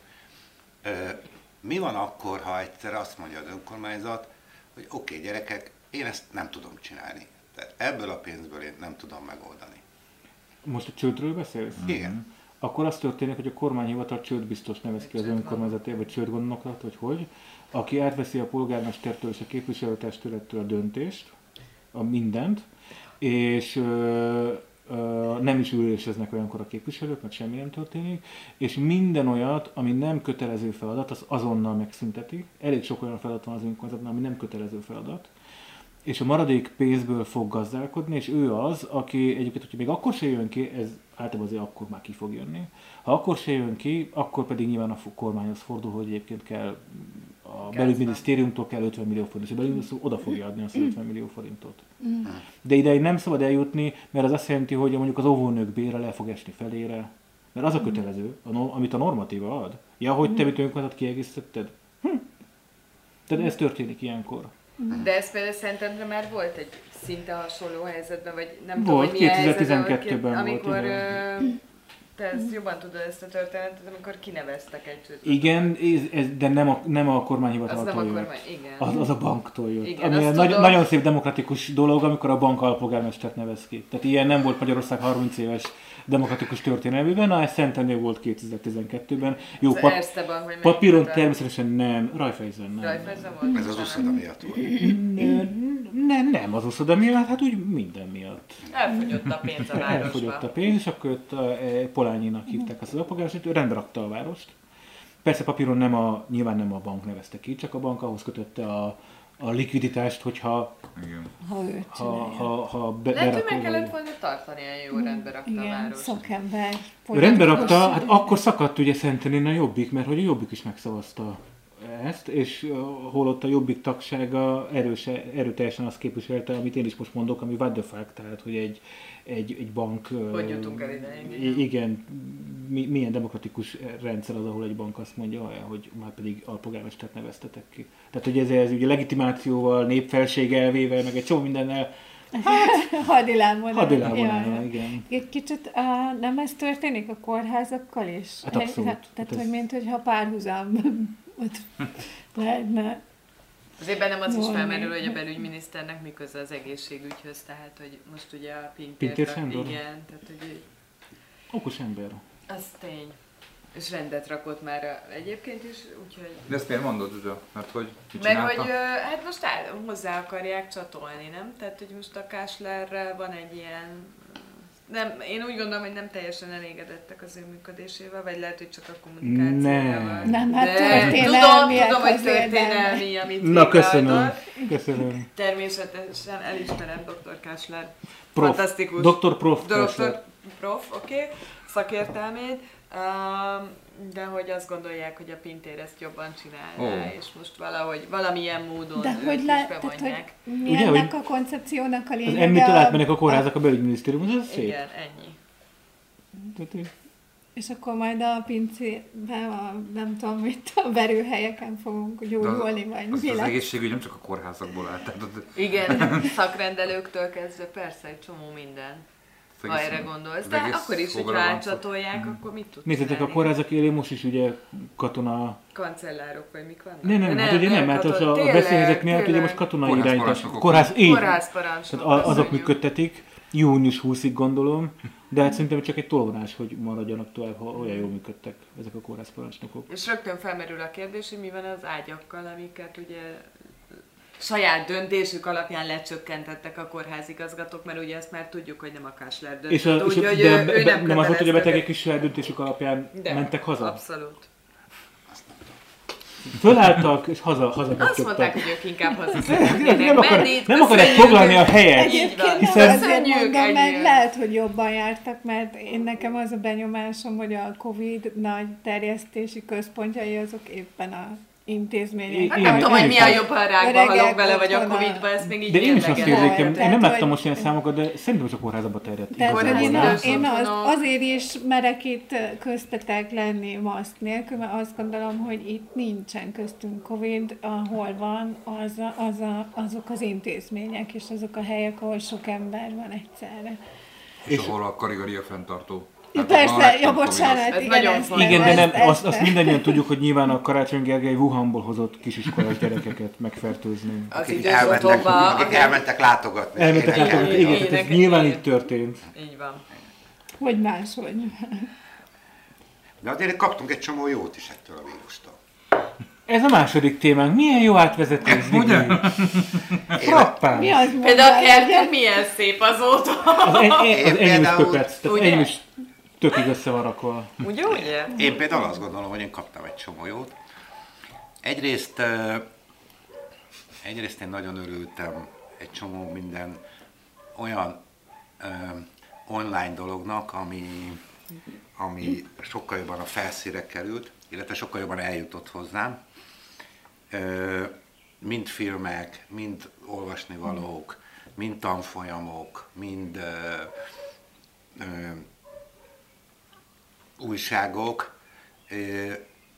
Mi van akkor, ha egyszer azt mondja az önkormányzat, hogy oké, okay, gyerekek, én ezt nem tudom csinálni. Tehát ebből a pénzből én nem tudom megoldani. Most a csődről beszélsz? Igen. Akkor az történik, hogy a kormányhivatal csődbiztos nevez ki az önkormányzati, vagy csődgondonokat, vagy hogy, aki átveszi a polgármestertől és a képviselőtestülettől a döntést, a mindent, és ö, ö, nem is üléseznek olyankor a képviselők, mert semmi nem történik, és minden olyat, ami nem kötelező feladat, az azonnal megszünteti. Elég sok olyan feladat van az önkormányzatnál, ami nem kötelező feladat és a maradék pénzből fog gazdálkodni, és ő az, aki egyébként, hogyha még akkor se jön ki, ez általában azért akkor már ki fog jönni. Ha akkor se jön ki, akkor pedig nyilván a kormányhoz fordul, hogy egyébként kell a belügyminisztériumtól kell 50 millió forint, és a belügyminisztérium oda fogja adni azt 50 millió forintot. De ideig nem szabad eljutni, mert az azt jelenti, hogy mondjuk az óvónők bére le fog esni felére, mert az a kötelező, a no- amit a normatíva ad. Ja, hogy te mit önkormányzat kiegészítetted? Hm. Tehát ez történik ilyenkor. De ez például Szentendre már volt egy szinte hasonló helyzetben, vagy nem Volt, tudom, hogy milyen helyzetben, 2012-ben volt, amikor igen. ö, te ezt jobban tudod ezt a történetet, amikor kineveztek egy csődbe. Igen, ez, ez, de nem a, nem a Az kormányhivataltól nem a jött. kormány, igen. Az, az a banktól jött. Igen, ami nagy, tudom. nagyon szép demokratikus dolog, amikor a bank alpolgármestert nevez ki. Tehát ilyen nem volt Magyarország 30 éves demokratikus történelmében, na ez Szentendő volt 2012-ben. Jó, Az pap, melyik papíron a- természetesen nem, Rajfejzen nem. Rajfezen volt? Ez az uszoda miatt volt. Nem, nem az uszoda miatt, hát úgy minden miatt. Elfogyott a pénz a Elfogyott a városba. pénz, és akkor ott a, e, Polányinak hívták azt az alpolgármestert, ő rendbe rakta a várost. Persze papíron nem a, nyilván nem a bank nevezte ki, csak a bank ahhoz kötötte a, a likviditást, hogyha Igen. Ha ő ha, ha, ha be, Lehet, hogy berakod, meg kellett volna tartani, ilyen jó rendbe rakta a Igen, város. szakember. Rendbe rakta, hát akkor szakadt ugye Szentendén a Jobbik, mert hogy a Jobbik is megszavazta ezt, és holott a Jobbik tagsága erős, erőteljesen azt képviselte, amit én is most mondok, ami what the fuck, tehát hogy egy, egy, egy bank... Hogy jutunk el ideig, Igen, mi, milyen demokratikus rendszer az, ahol egy bank azt mondja, hogy már pedig alpolgármestert neveztetek ki. Tehát, hogy ez, ez ugye legitimációval, népfelség elvével, meg egy csomó mindennel Hadilámon. hadilábon ja. igen. Egy kicsit uh, nem ez történik a kórházakkal is? Hát abszolút. Hát, tehát, Hát ez- hogy mint hogyha párhuzam ott lehetne. Azért bennem az is Jól felmerül, hogy a belügyminiszternek mi köze az egészségügyhöz, tehát hogy most ugye a Pintér... Pintér Sándor? Igen, tehát hogy Okos ember. az tény. És rendet rakott már egyébként is, úgyhogy... De ezt miért mondod, Zsuzsa? Mert hogy Mert hogy hát most áll, hozzá akarják csatolni, nem? Tehát, hogy most a Káslerrel van egy ilyen... Nem, én úgy gondolom, hogy nem teljesen elégedettek az ő működésével, vagy lehet, hogy csak a kommunikációval. Nem. Nem, hát De történelmiek Tudom, tudom, hogy történelmi, amit Na, köszönöm. végrehajtott. Köszönöm. Természetesen elismerem dr. Kásler. Prof. Fantasztikus. Dr. Prof. Kessler. prof, oké, okay, szakértelmét, um, de hogy azt gondolják, hogy a Pintér ezt jobban csinálná, Ó. és most valahogy, valamilyen módon De hogy lehet, tehát, hogy mi Ugye, ennek hogy a koncepciónak a Az lényege? emmitől a- átmennek a kórházak a belügyminisztériumhoz, ez szép. Igen, ennyi. Tehát, És akkor majd a pincében, a, nem tudom mit, a verőhelyeken fogunk gyógyulni, vagy az, mi az lesz. egészségügy nem csak a kórházakból áll. Tehát az, Igen, szakrendelőktől kezdve persze egy csomó minden, ha erre gondolsz. De akkor is, hogyha átcsatolják, akkor mit tudsz Nézzétek, a kórházak élén most is ugye katona... Kancellárok, vagy mik vannak? Nem, nem, hát ugye nem, mert az katon- a, a miatt ugye most katonai irányítás. Kórház, így. Tehát azok működtetik, június 20-ig gondolom, de hát szerintem csak egy tolvonás, hogy maradjanak tovább, ha olyan jól működtek ezek a kórházparancsnokok. És rögtön felmerül a kérdés, hogy mi van az ágyakkal, amiket ugye saját döntésük alapján lecsökkentettek a kórházigazgatók, mert ugye ezt már tudjuk, hogy nem a Kásler döntött, És, a, és úgyhogy a, ő, de, ő be, nem nem az volt, hogy a betegek is saját döntésük alapján De, mentek haza? Abszolút. Fölálltak, és haza, haza Azt mondták, hogy ők inkább haza nem, szeretnének akar, menni. nem akarják foglalni a helyet. Egyébként Hiszen- nem azért mondom, mert lehet, hogy jobban jártak, mert én nekem az a benyomásom, hogy a Covid nagy terjesztési központjai azok éppen a intézmények. Hát Én- nem tudom, én hogy mi a jobb, ha a rákba Öregek halok bele, vagy a a- Covid-ba, ezt még így De én is azt érzékem, én nem láttam most ilyen számokat, de szerintem csak kórházba terjedt. Én, a, én az, otthonok. azért is merek itt köztetek lenni maszk nélkül, mert azt gondolom, hogy itt nincsen köztünk Covid, ahol van az a, az a, azok az intézmények, és azok a helyek, ahol sok ember van egyszerre. És ahol a karigaria fenntartó Hát Persze, van, ja, bocsánat, igen, nagyon ezt. Igen, de nem, ezt- azt, azt mindannyian tudjuk, hogy nyilván a Karácsony Gergely Wuhanból hozott kisiskolás gyerekeket megfertőzni. Akik elmentek, akik elmentek látogatni. Elmentek látogatni, igen, tehát ez nyilván így történt. Így van. Hogy máshogy. De azért kaptunk egy csomó jót is ettől a vírustól. Ez a második témánk. Milyen jó átvezetés, Ugye? Frappán. Mi az Például a kertünk milyen szép azóta. Az, egy, egy, az például- tökec. Tehát Ugye? enyém is tökig össze van rakva. Ugye, ugye? én például azt gondolom, hogy én kaptam egy csomó jót. Egyrészt, egyrészt én nagyon örültem egy csomó minden olyan eh, online dolognak, ami, ami sokkal jobban a felszíre került, illetve sokkal jobban eljutott hozzám. Ö, mind filmek, mind olvasni valók, mind tanfolyamok, mind ö, ö, újságok,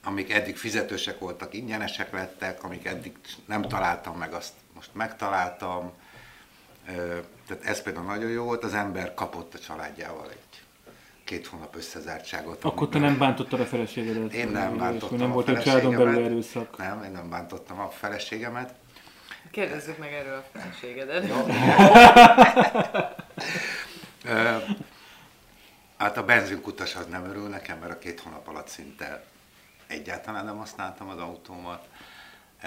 amik eddig fizetősek voltak, ingyenesek lettek, amik eddig nem találtam meg, azt most megtaláltam. Tehát ez például nagyon jó volt, az ember kapott a családjával egy két hónap összezártságot. Akkor te nem bántottad a feleségedet? én nem bántottam Nem a volt egy családon belül erőszak. Nem, én nem bántottam a feleségemet. Kérdezzük meg erről a feleségedet. Hát a benzinkutas az nem örül nekem, mert a két hónap alatt szinte egyáltalán nem használtam az autómat. Ö,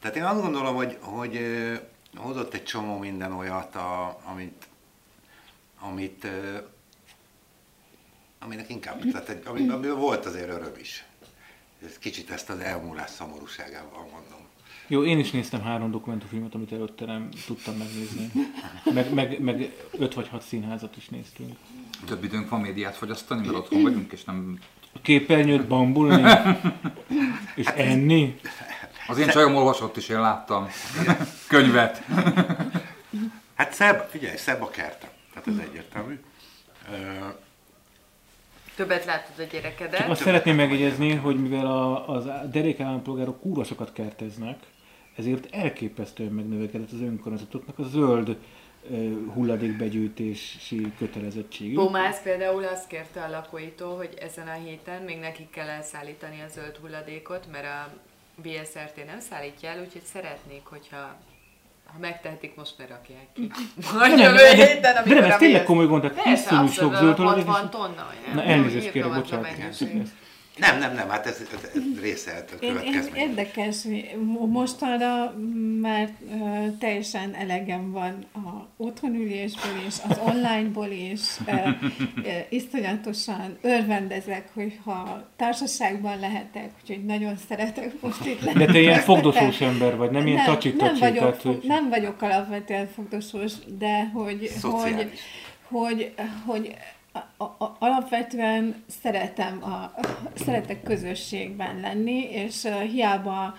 Tehát én azt gondolom, hogy, hogy ö, hozott egy csomó minden olyat, a, amit, amit ö, aminek inkább, tehát egy, ami, amiből volt azért öröm is. Ez kicsit ezt az elmúlás szomorúságával mondom. Jó, én is néztem három dokumentumfilmet, amit előtte nem tudtam megnézni. Meg, meg, meg öt vagy hat színházat is néztünk. Több időnk van médiát fogyasztani, mert otthon vagyunk, és nem... A képernyőt bambulni, és enni. Az én csajom olvasott is, én láttam könyvet. Hát szebb, figyelj, szebb a kertem. Tehát ez egyértelmű. Többet látod a Csak gyerekedet. azt szeretném megjegyezni, hogy mivel a, az derék állampolgárok kúra sokat kerteznek, ezért elképesztően megnövekedett az önkormányzatoknak a zöld hulladékbegyűjtési kötelezettségük. Pomász például azt kérte a lakóitól, hogy ezen a héten még nekik kell elszállítani a zöld hulladékot, mert a BSRT nem szállítja el, úgyhogy szeretnék, hogyha ha megtehetik, most ne rakják ki. Majd De nem, jövő de- héten, de amikor nem, ez tényleg komoly gond, tehát iszonyú sok zöld hulladék. 60 és- tonna, nem? Na elnézést kérek, bocsánat. Nem, nem, nem, hát ez, ez, része én következmény. érdekes, hogy mo- mostanra már teljesen elegem van a otthonülésből és az onlineból is. Ö, ö, iszonyatosan örvendezek, hogyha társaságban lehetek, úgyhogy nagyon szeretek most itt lenni. De te ilyen fogdosós ember vagy, nem ilyen tacsi nem, vagyok, tehát, hogy... nem vagyok alapvetően fogdosós, de hogy, hogy, Szociális. hogy, hogy alapvetően szeretem a, szeretek közösségben lenni, és hiába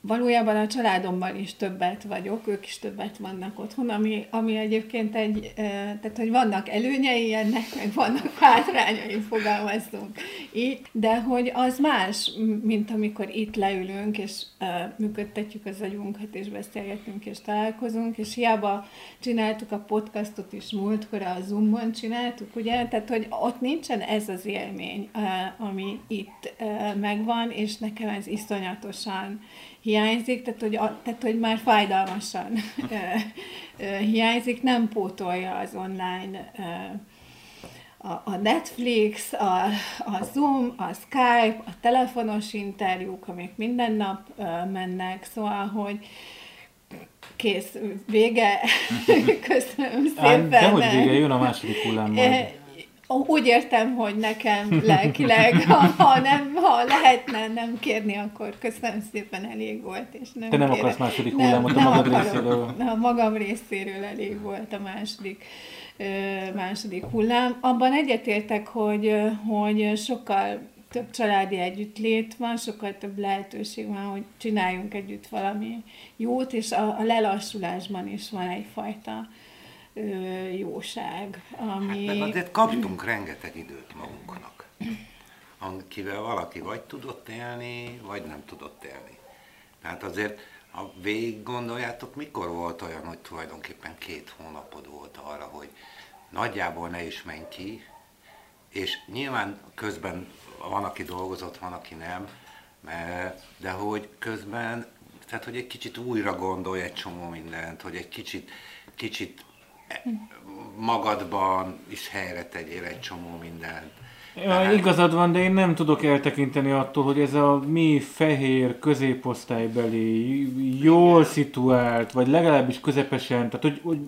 valójában a családomban is többet vagyok, ők is többet vannak otthon, ami, ami egyébként egy, tehát hogy vannak előnyei ennek, meg vannak hátrányai, fogalmazunk így, de hogy az más, mint amikor itt leülünk, és uh, működtetjük az agyunkat, és beszélgetünk, és találkozunk, és hiába csináltuk a podcastot is múltkor, a Zoomon csináltuk, ugye, tehát hogy ott nincsen ez az élmény, ami itt megvan, és nekem ez iszonyatosan hiányzik, tehát hogy, a, tehát, hogy már fájdalmasan hiányzik, nem pótolja az online a, Netflix, a, a Zoom, a Skype, a telefonos interjúk, amik minden nap mennek, szóval, hogy kész, vége, köszönöm Á, szépen. de hogy vége, jön a második hullám majd. Úgy értem, hogy nekem lelkileg, ha, ha, nem, ha lehetne nem kérni, akkor köszönöm szépen, elég volt. És nem Te nem kérek. akarsz második Nem, hullámot a nem magad akarok. részéről? A magam részéről elég volt a második, második hullám. Abban egyetértek, hogy, hogy sokkal több családi együttlét van, sokkal több lehetőség van, hogy csináljunk együtt valami jót, és a, a lelassulásban is van egyfajta jóság, ami... Hát meg azért kaptunk rengeteg időt magunknak, akivel valaki vagy tudott élni, vagy nem tudott élni. Tehát azért, ha végig gondoljátok, mikor volt olyan, hogy tulajdonképpen két hónapod volt arra, hogy nagyjából ne is menj ki, és nyilván közben van, aki dolgozott, van, aki nem, de hogy közben, tehát hogy egy kicsit újra gondolj egy csomó mindent, hogy egy kicsit, kicsit magadban is helyre tegyél egy csomó mindent. Ja, igazad van, de én nem tudok eltekinteni attól, hogy ez a mi fehér középosztálybeli, jól szituált, vagy legalábbis közepesen, tehát hogy, hogy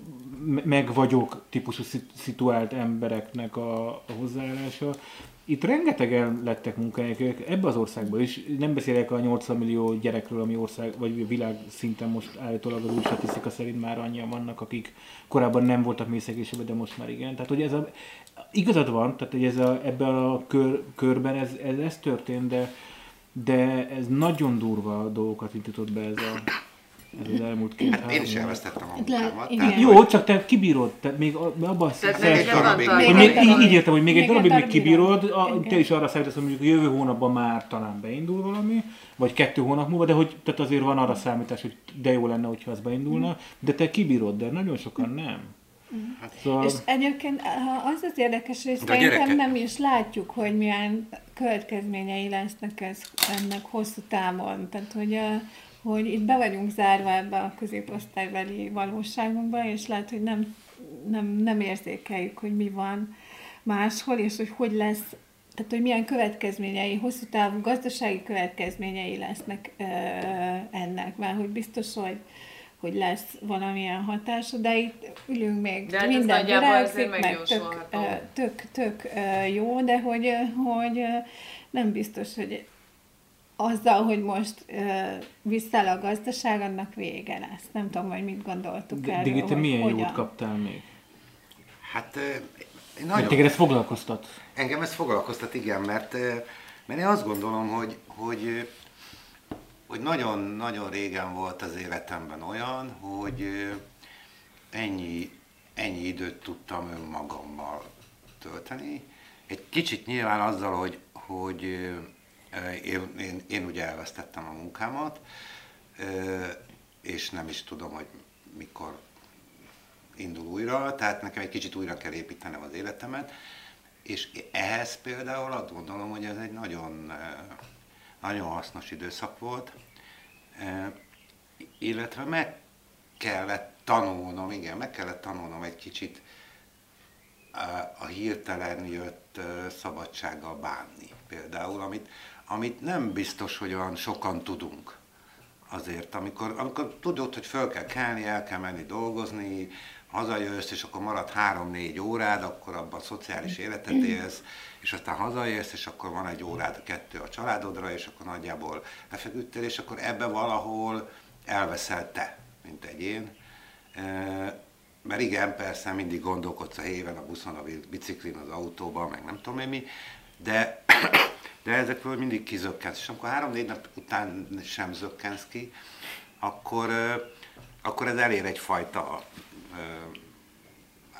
meg vagyok típusú szituált embereknek a, a hozzáállása. Itt rengetegen lettek munkahelyek ebbe az országban is. Nem beszélek a 80 millió gyerekről, ami ország, vagy világ szinten most állítólag az új statisztika szerint már annyian vannak, akik korábban nem voltak mélyszegésében, de most már igen. Tehát, hogy ez a, igazad van, tehát hogy ez a, ebben a kör, körben ez, ez, ez történt, de, de ez nagyon durva dolgokat indított be ez a, ez az elmúlt két hát én is elvesztettem a munkámat. Le, Jó, csak te kibírod, te még abban szeretném. Még, még, így, így értem, hogy még egy darabig még kibírod, a, te is arra számítasz, hogy mondjuk jövő hónapban már talán beindul valami, vagy kettő hónap múlva, de hogy tehát azért van arra számítás, hogy de jó lenne, hogyha az beindulna, de te kibírod, de nagyon sokan nem. Hát, szóval... És egyébként az az érdekes, hogy szerintem nem is látjuk, hogy milyen következményei lesznek ez, ennek hosszú távon. Tehát, hogy, a, hogy itt be vagyunk zárva ebbe a középosztálybeli valóságunkba, és lehet, hogy nem, nem, nem érzékeljük, hogy mi van máshol, és hogy hogy lesz, tehát hogy milyen következményei, hosszú távú gazdasági következményei lesznek ö, ennek, mert hogy biztos, hogy hogy lesz valamilyen hatása, de itt ülünk még, de hát minden virágzik, meg tök, tök, tök, jó, de hogy, hogy nem biztos, hogy azzal, hogy most visszáll a gazdaság, annak vége lesz. Nem tudom, hogy mit gondoltuk erről. Digi, te milyen hogyan? jót kaptál még? Hát nagyon... Téged ez foglalkoztat? Engem ez foglalkoztat, igen, mert, mert én azt gondolom, hogy, hogy hogy nagyon-nagyon régen volt az életemben olyan, hogy ennyi, ennyi időt tudtam önmagammal tölteni. Egy kicsit nyilván azzal, hogy, hogy én, én, én ugye elvesztettem a munkámat, és nem is tudom, hogy mikor indul újra, tehát nekem egy kicsit újra kell építenem az életemet, és ehhez például azt gondolom, hogy ez egy nagyon nagyon hasznos időszak volt, illetve meg kellett tanulnom, igen, meg kellett tanulnom egy kicsit a hirtelen jött szabadsággal bánni például, amit, amit nem biztos, hogy olyan sokan tudunk azért, amikor, amikor tudod, hogy föl kell kelni, el kell menni dolgozni, hazajössz, és akkor marad három-négy órád, akkor abban a szociális életet élsz, és aztán hazaérsz, és akkor van egy órád, kettő a családodra, és akkor nagyjából lefeküdtél, és akkor ebbe valahol elveszel te, mint egyén. Mert igen, persze mindig gondolkodsz a héven, a buszon, a biciklin, az autóban, meg nem tudom én mi, de, de ezekről mindig kizökkensz. És amikor három-négy nap után sem zökkensz ki, akkor, akkor ez elér egyfajta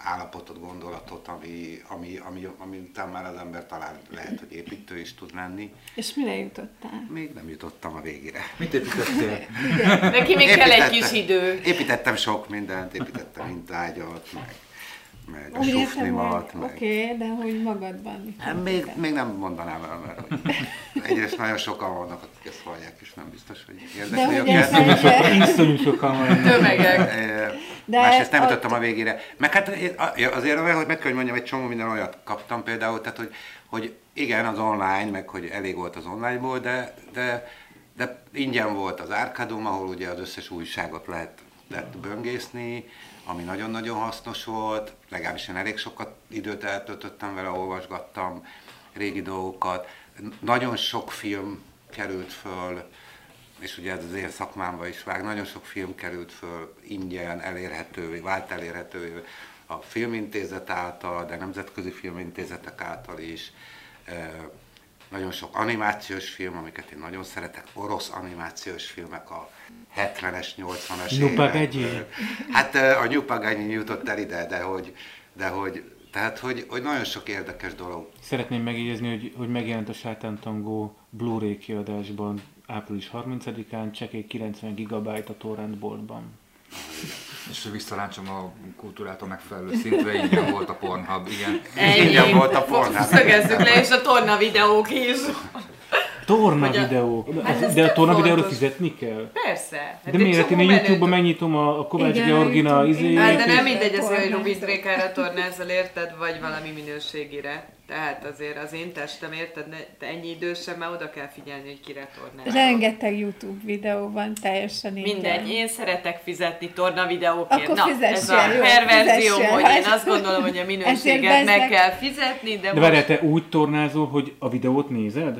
állapotot, gondolatot, ami, ami, ami, ami után már az ember talán lehet, hogy építő is tud lenni. És mire jutottál? Még nem jutottam a végére. Mit építettél? Neki még kell egy kis idő. Építettem sok mindent, építettem mintágyat, meg meg a sufnimat. Meg... Oké, okay, de hogy magadban. Hát még, még nem mondanám el, mert hogy egyrészt nagyon sokan vannak, akik ezt hallják, és nem biztos, hogy érdekli őket. Iszonyú sokan vannak. Tömegek. De Másrészt nem jutottam a végére. Meg hát azért olyan, hogy meg kell, hogy mondjam, egy csomó minden olyat kaptam például, tehát hogy, hogy igen, az online, meg hogy elég volt az onlineból, de, de, de ingyen volt az Árkadum, ahol ugye az összes újságot lehet, lehet böngészni, ami nagyon-nagyon hasznos volt, legalábbis én elég sokat időt eltöltöttem vele, olvasgattam régi dolgokat. Nagyon sok film került föl, és ugye ez az én szakmámba is vág, nagyon sok film került föl ingyen, elérhetővé, vált elérhetővé a filmintézet által, de nemzetközi filmintézetek által is. Nagyon sok animációs film, amiket én nagyon szeretek, orosz animációs filmek a 70-es, 80-as Nyupagagyi? Hát a Nyupagagyi jutott el ide, de hogy, de hogy tehát, hogy, hogy nagyon sok érdekes dolog. Szeretném megjegyezni, hogy, hogy megjelent a Sátántangó Blu-ray kiadásban április 30-án, csekély 90 GB a torrent boltban. És hogy visszaráncsom a kultúrától megfelelő szintre, ingyen volt a Pornhub, igen. Ennyi. Igen, volt a pornhub. Szögezzük le, és a torna videók is. Torna Hogy a- videó. Hát ez de a torna videóra fizetni kell? Persze. Hát De miért? Én a YouTube-ban menő- megnyitom a, a Kovács Igen, Georgina YouTube- izé. Hát de nem mindegy az, hogy. Rubit Békára tornázol, érted, vagy valami minőségire. Tehát azért az én testem, érted, ne, te ennyi idősen már oda kell figyelni, hogy kire tornázol. Rengeteg YouTube videó van, teljesen ingyen. Mindegy, én szeretek fizetni torna videókért. Akkor Na, ez a jó, perverzió, hogy én azt gondolom, hogy a minőséget meg kell fizetni, de, De most... várjál, te úgy tornázol, hogy a videót nézed?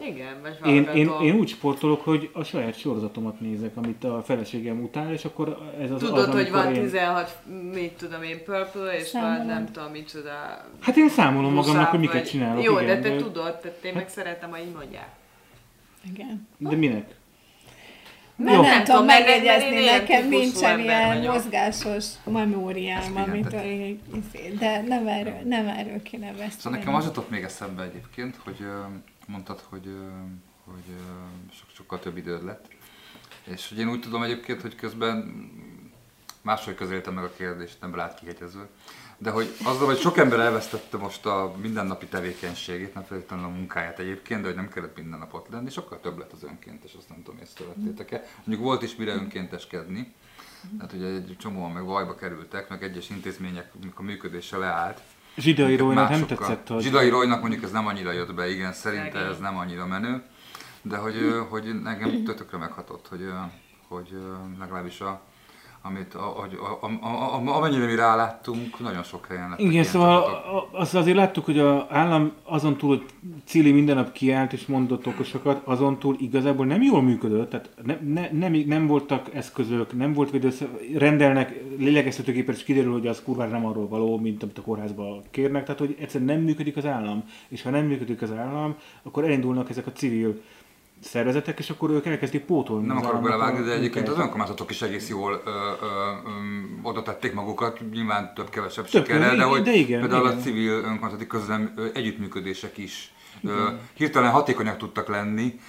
Igen, vagy Én, én, én úgy sportolok, hogy a saját sorozatomat nézek, amit a feleségem utál, és akkor ez az Tudod, az, hogy van én... 16, mit tudom én, Purple, és van Számolod. nem tudom micsoda. Hát én számolom magamnak, Muszáv, hogy miket vagy- csinálok. Jó, igen, de te tudod, tehát én meg szeretem, ha így mondják. Igen. De minek? Mert Jó. nem, Nem tudom tudom, meg- megjegyezni, én nekem nincsen ilyen vagyok. mozgásos memóriám, figyeltek. így- izé- de nem erről, nem erről kéne beszélni. Szóval nekem az jutott még eszembe egyébként, hogy mondtad, hogy, hogy sok, sokkal több időd lett. És hogy én úgy tudom egyébként, hogy közben máshogy közelítem meg a kérdést, nem rád kihegyezve. De hogy azzal, hogy sok ember elvesztette most a mindennapi tevékenységét, nem feltétlenül a munkáját egyébként, de hogy nem kellett minden nap ott lenni, sokkal több lett az önkéntes, azt nem tudom, ezt vettétek-e. Mondjuk volt is mire önkénteskedni, tehát ugye egy csomóan meg bajba kerültek, meg egyes intézmények, a működése leállt, Zsidai Rólynak nem tetszett, hogy... Zsidai Roynak mondjuk ez nem annyira jött be, igen, szerinte ez nem annyira menő, de hogy, hogy nekem tötökre meghatott, hogy, hogy legalábbis a, amit, a, a, a, a, a, amennyire mi ráláttunk, nagyon sok helyen lettek Igen, szóval csapatok. a- azt azért láttuk, hogy az állam azon túl, hogy Cili minden nap kiállt és mondott okosokat, azon túl igazából nem jól működött, tehát ne, ne, nem, nem voltak eszközök, nem volt védősz, rendelnek lélegeztetőgépet, és kiderül, hogy az kurvára nem arról való, mint amit a kórházba kérnek, tehát hogy egyszerűen nem működik az állam, és ha nem működik az állam, akkor elindulnak ezek a civil szervezetek, és akkor ők elkezdik pótolni. Nem akarok belevágni, de egyébként az önkormányzatok is egész jól ö, ö, ö, oda tették magukat, nyilván több-kevesebb Több, sikerrel, de hogy de igen, például igen. a civil önkormányzati közlem együttműködések is ö, hirtelen hatékonyak tudtak lenni,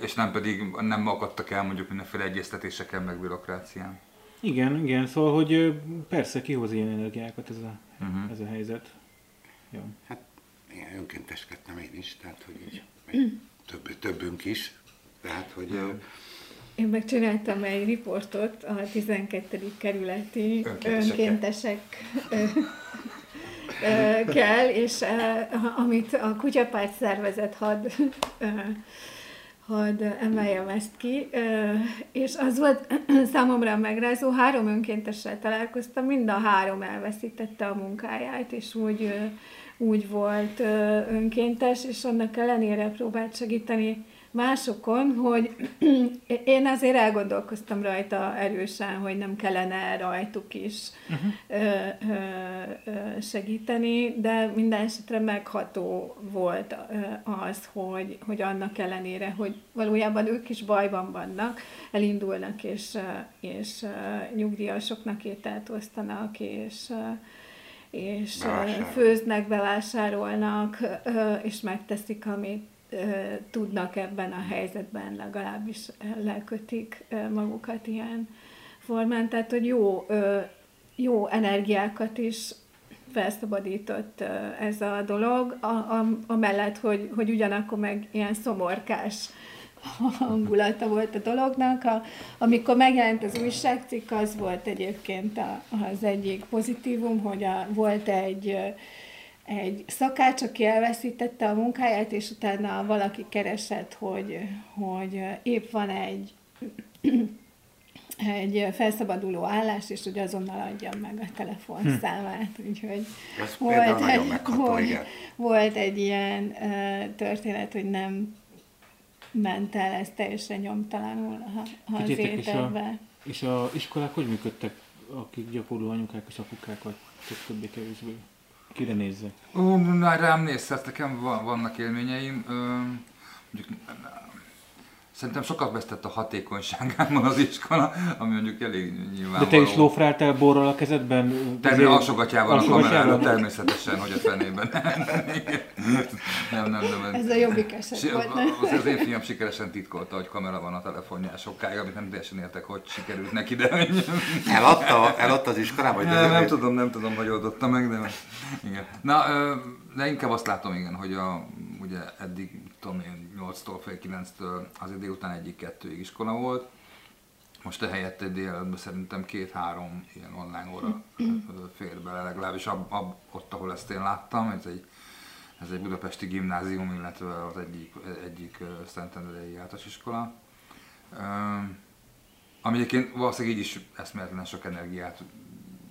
és nem pedig nem akadtak el mondjuk mindenféle egyeztetéseken, meg bürokrácián. Igen, igen, szóval, hogy persze kihoz ilyen energiákat ez a, Mhm. ez a helyzet. Jó. Hát igen, önkénteskedtem én is, tehát hogy így több, többünk is. Tehát, hogy ö, Én megcsináltam egy riportot a 12. kerületi önkéntesek ö, ö, kell, és amit a kutyapárt szervezet had, ö, hadd emeljem ezt ki, és az volt számomra megrázó, három önkéntessel találkoztam, mind a három elveszítette a munkáját, és úgy, úgy volt önkéntes, és annak ellenére próbált segíteni másokon, hogy én azért elgondolkoztam rajta erősen, hogy nem kellene rajtuk is uh-huh. segíteni, de minden esetre megható volt az, hogy, hogy annak ellenére, hogy valójában ők is bajban vannak, elindulnak és, és nyugdíjasoknak ételt osztanak, és és ö, Bevásárolnak. főznek, bevásárolnak, és megteszik, amit tudnak ebben a helyzetben, legalábbis lekötik magukat ilyen formán. Tehát, hogy jó, jó energiákat is felszabadított ez a dolog, a, amellett, hogy, hogy ugyanakkor meg ilyen szomorkás hangulata volt a dolognak. A, amikor megjelent az újságcikk, az volt egyébként a, az egyik pozitívum, hogy a, volt egy egy szakács, aki elveszítette a munkáját, és utána valaki keresett, hogy, hogy épp van egy egy felszabaduló állás, és hogy azonnal adjam meg a telefonszámát. Úgyhogy Ez például nagyon megható, volt, igen. volt egy ilyen uh, történet, hogy nem ment el ez teljesen nyomtalanul a, az Figyeljetek, és a, ételbe. és a iskolák hogy működtek, akik gyakorló anyukák és apukák, vagy többé-kevésbé? Kire nézze? Ó, na, rám nézhetsz, nekem van, vannak élményeim. Ö, mondjuk, Szerintem sokat vesztett a hatékonyságában az iskola, ami mondjuk elég nyilvánvaló. De te is lófráltál borral a kezedben? Termé alsogatjával a előtt természetesen, hogy a fenében. nem, nem, nem. Ez a jobbik eset Si- volt, nem? Az, az én fiam sikeresen titkolta, hogy kamera van a telefonján sokáig, amit nem teljesen értek, hogy sikerült neki, de Eladta, eladta az iskolában? Vagy nem, nem tudom, nem tudom, hogy oldotta meg, de igen. Na, de inkább azt látom, igen, hogy a, ugye eddig, tudom én, 8-tól fél 9-től azért délután egyik-kettőig iskola volt. Most ehelyett egy délelőttben szerintem két-három ilyen online óra ö, fér bele, legalábbis ab, ab, ott, ahol ezt én láttam. Ez egy, ez egy budapesti gimnázium, illetve az egyik, egyik Szentendrei általános iskola. Ami egyébként valószínűleg így is eszméletlen sok energiát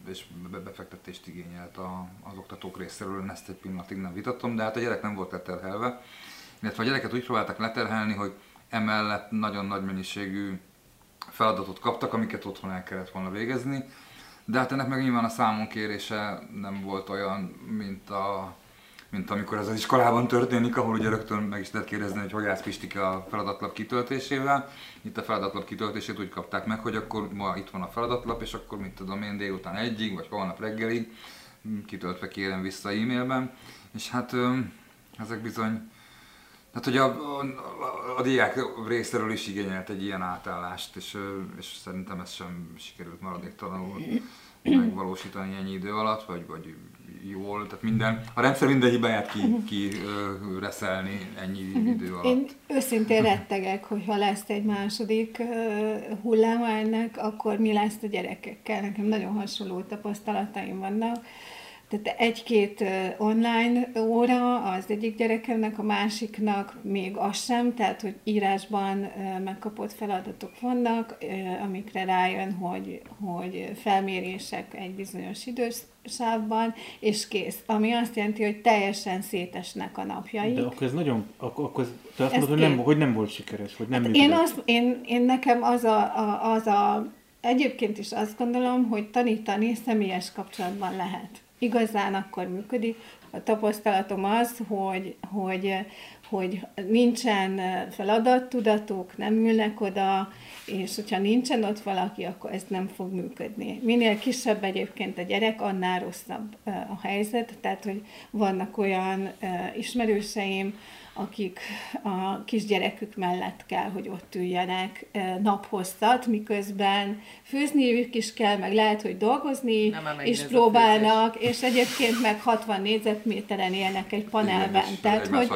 és be- befektetést igényelt a, az oktatók részéről, én ezt egy pillanatig nem vitatom, de hát a gyerek nem volt leterhelve, illetve a gyereket úgy próbáltak leterhelni, hogy emellett nagyon nagy mennyiségű feladatot kaptak, amiket otthon el kellett volna végezni, de hát ennek meg nyilván a számonkérése nem volt olyan, mint a mint amikor ez az iskolában történik, ahol ugye rögtön meg is lehet kérdezni, hogy hogy állsz Pistike a feladatlap kitöltésével. Itt a feladatlap kitöltését úgy kapták meg, hogy akkor ma itt van a feladatlap, és akkor mit tudom én délután egyig, vagy holnap reggelig mm, kitöltve kérem vissza e-mailben. És hát ezek bizony, hát hogy a, a, a, a diák részéről is igényelt egy ilyen átállást, és, és szerintem ez sem sikerült maradéktalanul megvalósítani ennyi idő alatt, vagy, vagy jól, tehát minden, a rendszer minden hibáját ki, ki ö, reszelni ennyi idő alatt. Én őszintén rettegek, hogy ha lesz egy második hulláma ennek, akkor mi lesz a gyerekekkel. Nekem nagyon hasonló tapasztalataim vannak. Tehát egy-két online óra az egyik gyerekemnek, a másiknak még az sem, tehát hogy írásban megkapott feladatok vannak, amikre rájön, hogy, hogy felmérések egy bizonyos idősávban, és kész. Ami azt jelenti, hogy teljesen szétesnek a napjai. De akkor ez nagyon, akkor, akkor te azt Ez mondod, hogy nem, hogy nem volt sikeres, hogy nem Hát működött. én, azt, én, én nekem az a, a, az a, egyébként is azt gondolom, hogy tanítani személyes kapcsolatban lehet. Igazán akkor működik. A tapasztalatom az, hogy, hogy, hogy nincsen feladattudatuk, nem ülnek oda, és hogyha nincsen ott valaki, akkor ez nem fog működni. Minél kisebb egyébként a gyerek, annál rosszabb a helyzet. Tehát, hogy vannak olyan ismerőseim, akik a kisgyerekük mellett kell, hogy ott üljenek naphosszat, miközben főzniük is kell, meg lehet, hogy dolgozni Nem, a próbálnak, és egyébként meg 60 négyzetméteren élnek egy panelben. és Tehát, hogy,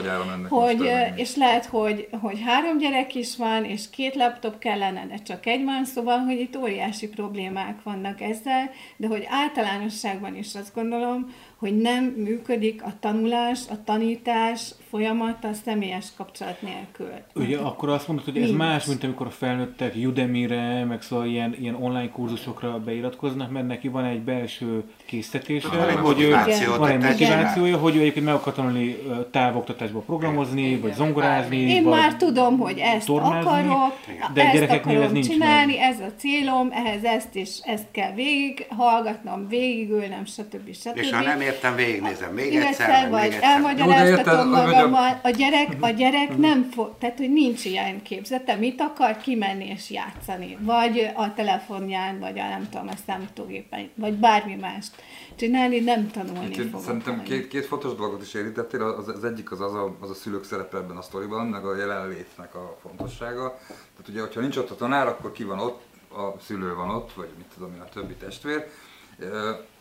hogy, és lehet, hogy, hogy három gyerek is van, és két laptop kellene, de csak egy van, szóval, hogy itt óriási problémák vannak ezzel, de hogy általánosságban is azt gondolom, hogy nem működik a tanulás, a tanítás folyamata személyes kapcsolat nélkül. Ugye akkor azt mondod, hogy ez Nincs. más, mint amikor a felnőttek Udemy-re, meg szóval ilyen, ilyen online kurzusokra beiratkoznak, mert neki van egy belső egy hogy ő, van egy motivációja, hogy ő egyébként meg akar tanulni távoktatásba programozni, vagy zongorázni, Én vagy már tudom, hogy ezt tornázni, akarok, de ezt gyerekeknél ez akarom nincs csinálni, ez a célom, ehhez ezt és ezt kell végig hallgatnom, végigülnem, stb. stb. És ha nem értem, végignézem még Még egyszer, meg még vagy egyszer. elmagyaráztatom Jó, magammal. A gyerek, a gyerek nem fog, tehát hogy nincs ilyen képzete, mit akar kimenni és játszani, vagy a telefonján, vagy a nem tudom, a számítógépen, vagy bármi mást csinálni, nem tanulni Úgyhogy fog. Szerintem két, két fontos dolgot is érintettél, az, az egyik az az a, az a szülők szerepe ebben a sztoriban, meg a jelenlétnek a fontossága. Tehát ugye, hogyha nincs ott a tanár, akkor ki van ott, a szülő van ott, vagy mit tudom én, a többi testvér.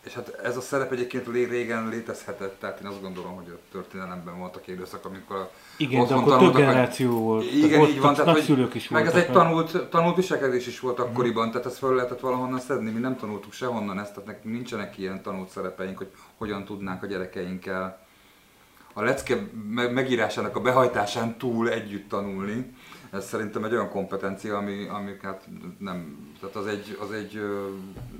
És hát ez a szerep egyébként régen létezhetett, tehát én azt gondolom, hogy a történelemben voltak időszak, amikor a Igen, de akkor több generáció volt. Igen, így van, tehát hogy, is meg ez egy tanult, tanult viselkedés is volt akkoriban, tehát ezt föl lehetett valahonnan szedni, mi nem tanultuk sehonnan ezt, tehát nekünk nincsenek ilyen tanult szerepeink, hogy hogyan tudnánk a gyerekeinkkel a lecke me- megírásának a behajtásán túl együtt tanulni. Ez szerintem egy olyan kompetencia, ami, ami hát nem, tehát az egy, az egy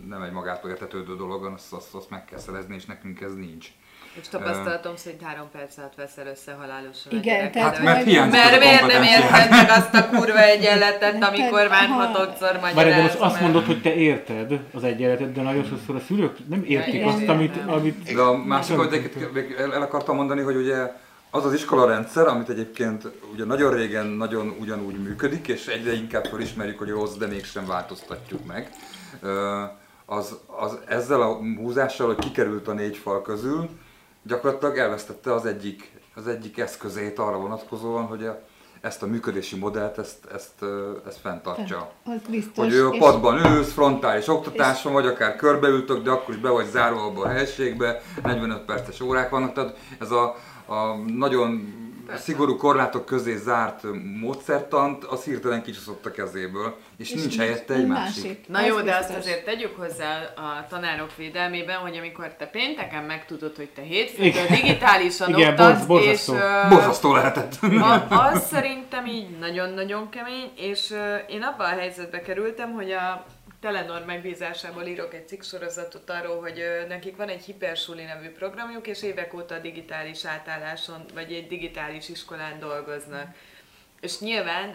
nem egy magától értetődő dolog, azt, azt, azt meg kell szerezni, és nekünk ez nincs. És tapasztalatom szerint három perc alatt veszel össze halálosan Igen, tehát Hát mert Mert a miért nem érted meg azt a kurva egyenletet, amikor már Ha- hatodszor Várj, de most azt mondod, hogy te érted az egyenletet, de nagyon sokszor a szülők nem értik azt, amit, amit De a másik, el, el akartam mondani, hogy ugye az az iskolarendszer, amit egyébként ugye nagyon régen nagyon ugyanúgy működik, és egyre inkább felismerjük, hogy rossz, de mégsem változtatjuk meg, az, az ezzel a húzással, hogy kikerült a négy fal közül, gyakorlatilag elvesztette az egyik, az egyik eszközét arra vonatkozóan, hogy a, ezt a működési modellt, ezt, ezt, ezt fenntartsa. Az biztos. Hogy ő a padban ülsz, frontális oktatáson, vagy akár körbeültök, de akkor is be vagy zárva abba a helységbe, 45 perces órák vannak, tehát ez a, a nagyon szigorú korlátok közé zárt módszertant, az hirtelen kicsúszott a kezéből, és, és nincs helyette egy másik. másik. Na jó, de azt azért tegyük hozzá a tanárok védelmében, hogy amikor te pénteken megtudod, hogy te hétfőn digitálisan Igen, oktasz, borz, és... Borzasztó lehetett. A, az szerintem így nagyon-nagyon kemény, és én abban a helyzetbe kerültem, hogy a Telenor megbízásából írok egy cikksorozatot arról, hogy nekik van egy Hipersuli nevű programjuk, és évek óta digitális átálláson, vagy egy digitális iskolán dolgoznak. És nyilván,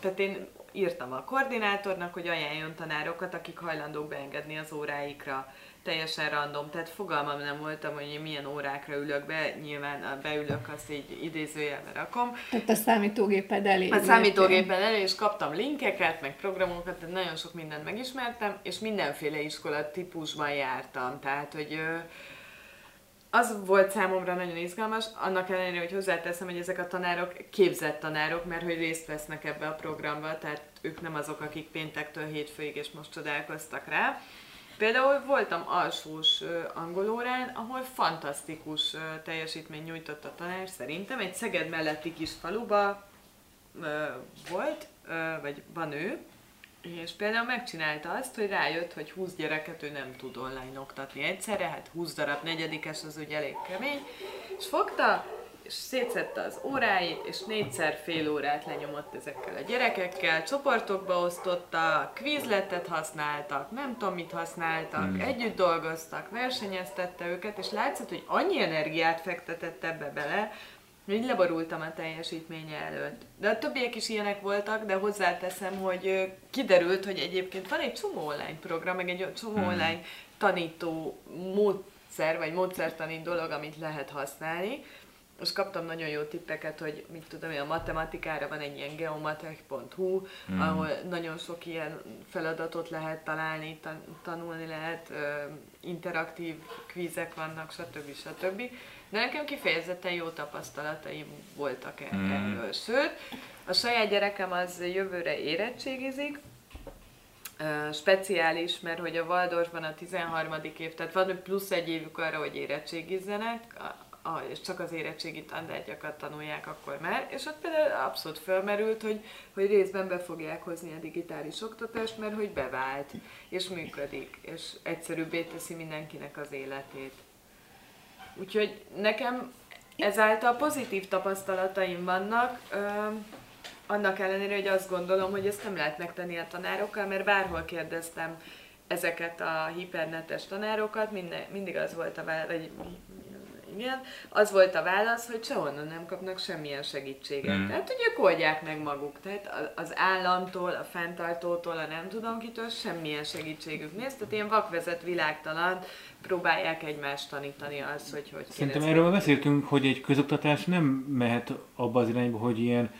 tehát én írtam a koordinátornak, hogy ajánljon tanárokat, akik hajlandók beengedni az óráikra teljesen random, tehát fogalmam nem voltam, hogy én milyen órákra ülök be, nyilván beülök, azt így idézőjelbe rakom. Tehát a számítógéped elé. A számítógéped elé, és kaptam linkeket, meg programokat, tehát nagyon sok mindent megismertem, és mindenféle iskola típusban jártam, tehát hogy az volt számomra nagyon izgalmas, annak ellenére, hogy hozzáteszem, hogy ezek a tanárok képzett tanárok, mert hogy részt vesznek ebbe a programba, tehát ők nem azok, akik péntektől hétfőig és most csodálkoztak rá. Például voltam alsós angolórán, ahol fantasztikus teljesítmény nyújtott a tanár szerintem. Egy Szeged melletti kis faluba volt, vagy van ő, és például megcsinálta azt, hogy rájött, hogy 20 gyereket ő nem tud online oktatni egyszerre, hát 20 darab negyedikes az ugye elég kemény, és fogta, és szétszette az óráit, és négyszer fél órát lenyomott ezekkel a gyerekekkel, csoportokba osztotta, kvízletet használtak, nem tudom mit használtak, hmm. együtt dolgoztak, versenyeztette őket, és látszott, hogy annyi energiát fektetett ebbe bele, hogy leborultam a teljesítménye előtt. De a többiek is ilyenek voltak, de hozzáteszem, hogy kiderült, hogy egyébként van egy csomó online program, meg egy csomó hmm. online tanító módszer, vagy módszertani dolog, amit lehet használni, most kaptam nagyon jó tippeket, hogy mit tudom én, a matematikára van egy ilyen geomatek.hu, mm. ahol nagyon sok ilyen feladatot lehet találni, tan- tanulni lehet, ö, interaktív kvízek vannak, stb. stb. De nekem kifejezetten jó tapasztalataim voltak e- mm. erről. Sőt, a saját gyerekem az jövőre érettségizik, speciális, mert hogy a Valdorfban a 13. év, tehát van plusz egy évük arra, hogy érettségizzenek, ah, és csak az érettségi tandárgyakat tanulják akkor már, és ott például abszolút felmerült, hogy, hogy részben be fogják hozni a digitális oktatást, mert hogy bevált, és működik, és egyszerűbbé teszi mindenkinek az életét. Úgyhogy nekem ezáltal pozitív tapasztalataim vannak, ö, annak ellenére, hogy azt gondolom, hogy ezt nem lehet megtenni a tanárokkal, mert bárhol kérdeztem ezeket a hipernetes tanárokat, minden, mindig az volt a vagy igen, az volt a válasz, hogy sehonnan nem kapnak semmilyen segítséget. Mm. Tehát, hogy ők oldják meg maguk. Tehát az államtól, a fenntartótól, a nem tudom kitől semmilyen segítségük néz. Tehát ilyen vakvezet világtalan próbálják egymást tanítani az, hogy hogy Szerintem erről beszéltünk, hogy egy közoktatás nem mehet abba az irányba, hogy ilyen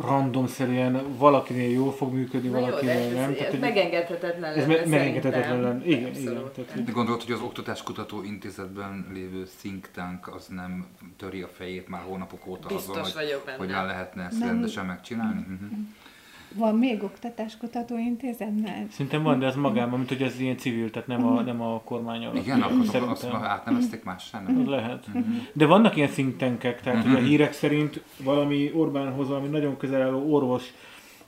randomszerűen valakinél jól fog működni, Na valakinél jó, nem. Ez, tehát, ez megengedhetetlen Ez me- megengedhetetlen Igen, igen. Tehát, Gondolod, hogy az Oktatáskutató Intézetben lévő think tank az nem töri a fejét már hónapok óta Biztos azon, hogy hogyan lehetne ezt nem. rendesen megcsinálni? Uh-huh. Van még oktatáskutató intézetnél? Szerintem van, de ez magában, mint hogy ez ilyen civil, tehát nem a, mhm. nem a kormány alatt. Igen, akkor azt, azt átnevezték más sem. Lehet. Uh-huh. De vannak ilyen think tankek, tehát hogy a mhm. hírek szerint valami Orbánhoz, valami nagyon közel álló orvos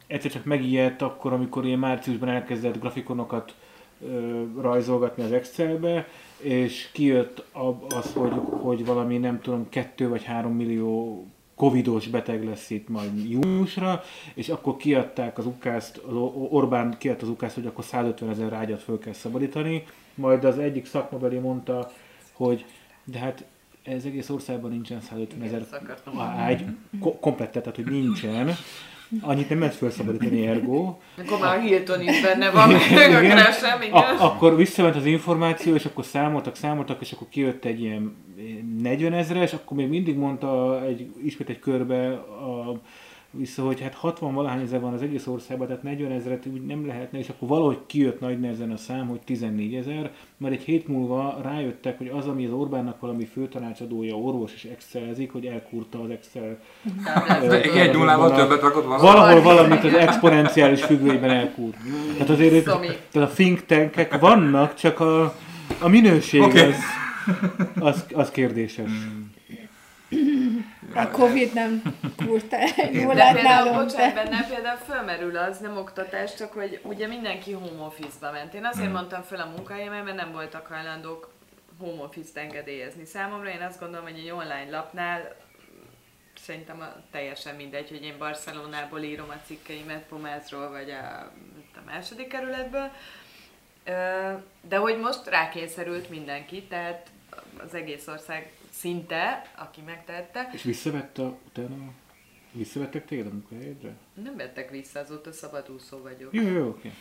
egyszer csak megijedt akkor, amikor ilyen márciusban elkezdett grafikonokat ö, rajzolgatni az Excelbe, és kijött az, hogy, hogy valami nem tudom, kettő vagy három millió covidos beteg lesz itt majd júniusra, és akkor kiadták az ukázt, Orbán kiadta az ukázt, hogy akkor 150 ezer rágyat föl kell szabadítani, majd az egyik szakmabeli mondta, hogy de hát ez egész országban nincsen 150 ezer ágy, komplettet, tehát hogy nincsen, annyit nem lehet felszabadítani ergo. Akkor már Hilton is benne van, meg Igen. A- akkor visszament az információ, és akkor számoltak, számoltak, és akkor kijött egy ilyen 40 ezres, akkor még mindig mondta egy, ismét egy körbe a, vissza, hogy hát 60 valahány ezer van az egész országban, tehát 40 ezeret úgy nem lehetne, és akkor valahogy kijött nagy nehezen a szám, hogy 14 ezer, mert egy hét múlva rájöttek, hogy az, ami az Orbánnak valami főtanácsadója, orvos és excelzik, hogy elkurta az Excel De egy nullával többet rakott valahol. Valahol valamit az exponenciális függvényben elkúr. Tehát azért tehát a think tankek vannak, csak a, a minőség Oké. az, az, az kérdéses. A Covid nem kurta De például, bocsánat, benne például fölmerül az, nem oktatás, csak hogy ugye mindenki home office-ba ment. Én azért mondtam föl a munkahelyemen, mert nem voltak hajlandók home office-t engedélyezni. Számomra én azt gondolom, hogy egy online lapnál szerintem a, teljesen mindegy, hogy én Barcelonából írom a cikkeimet, Pomázról, vagy a, a második kerületből. De hogy most rákényszerült mindenki, tehát az egész ország szinte, aki megtette, És visszavette utána, visszavettek téged a munkahelyedre? nem vettek vissza, azóta szabadúszó vagyok. Jó, jó, oké.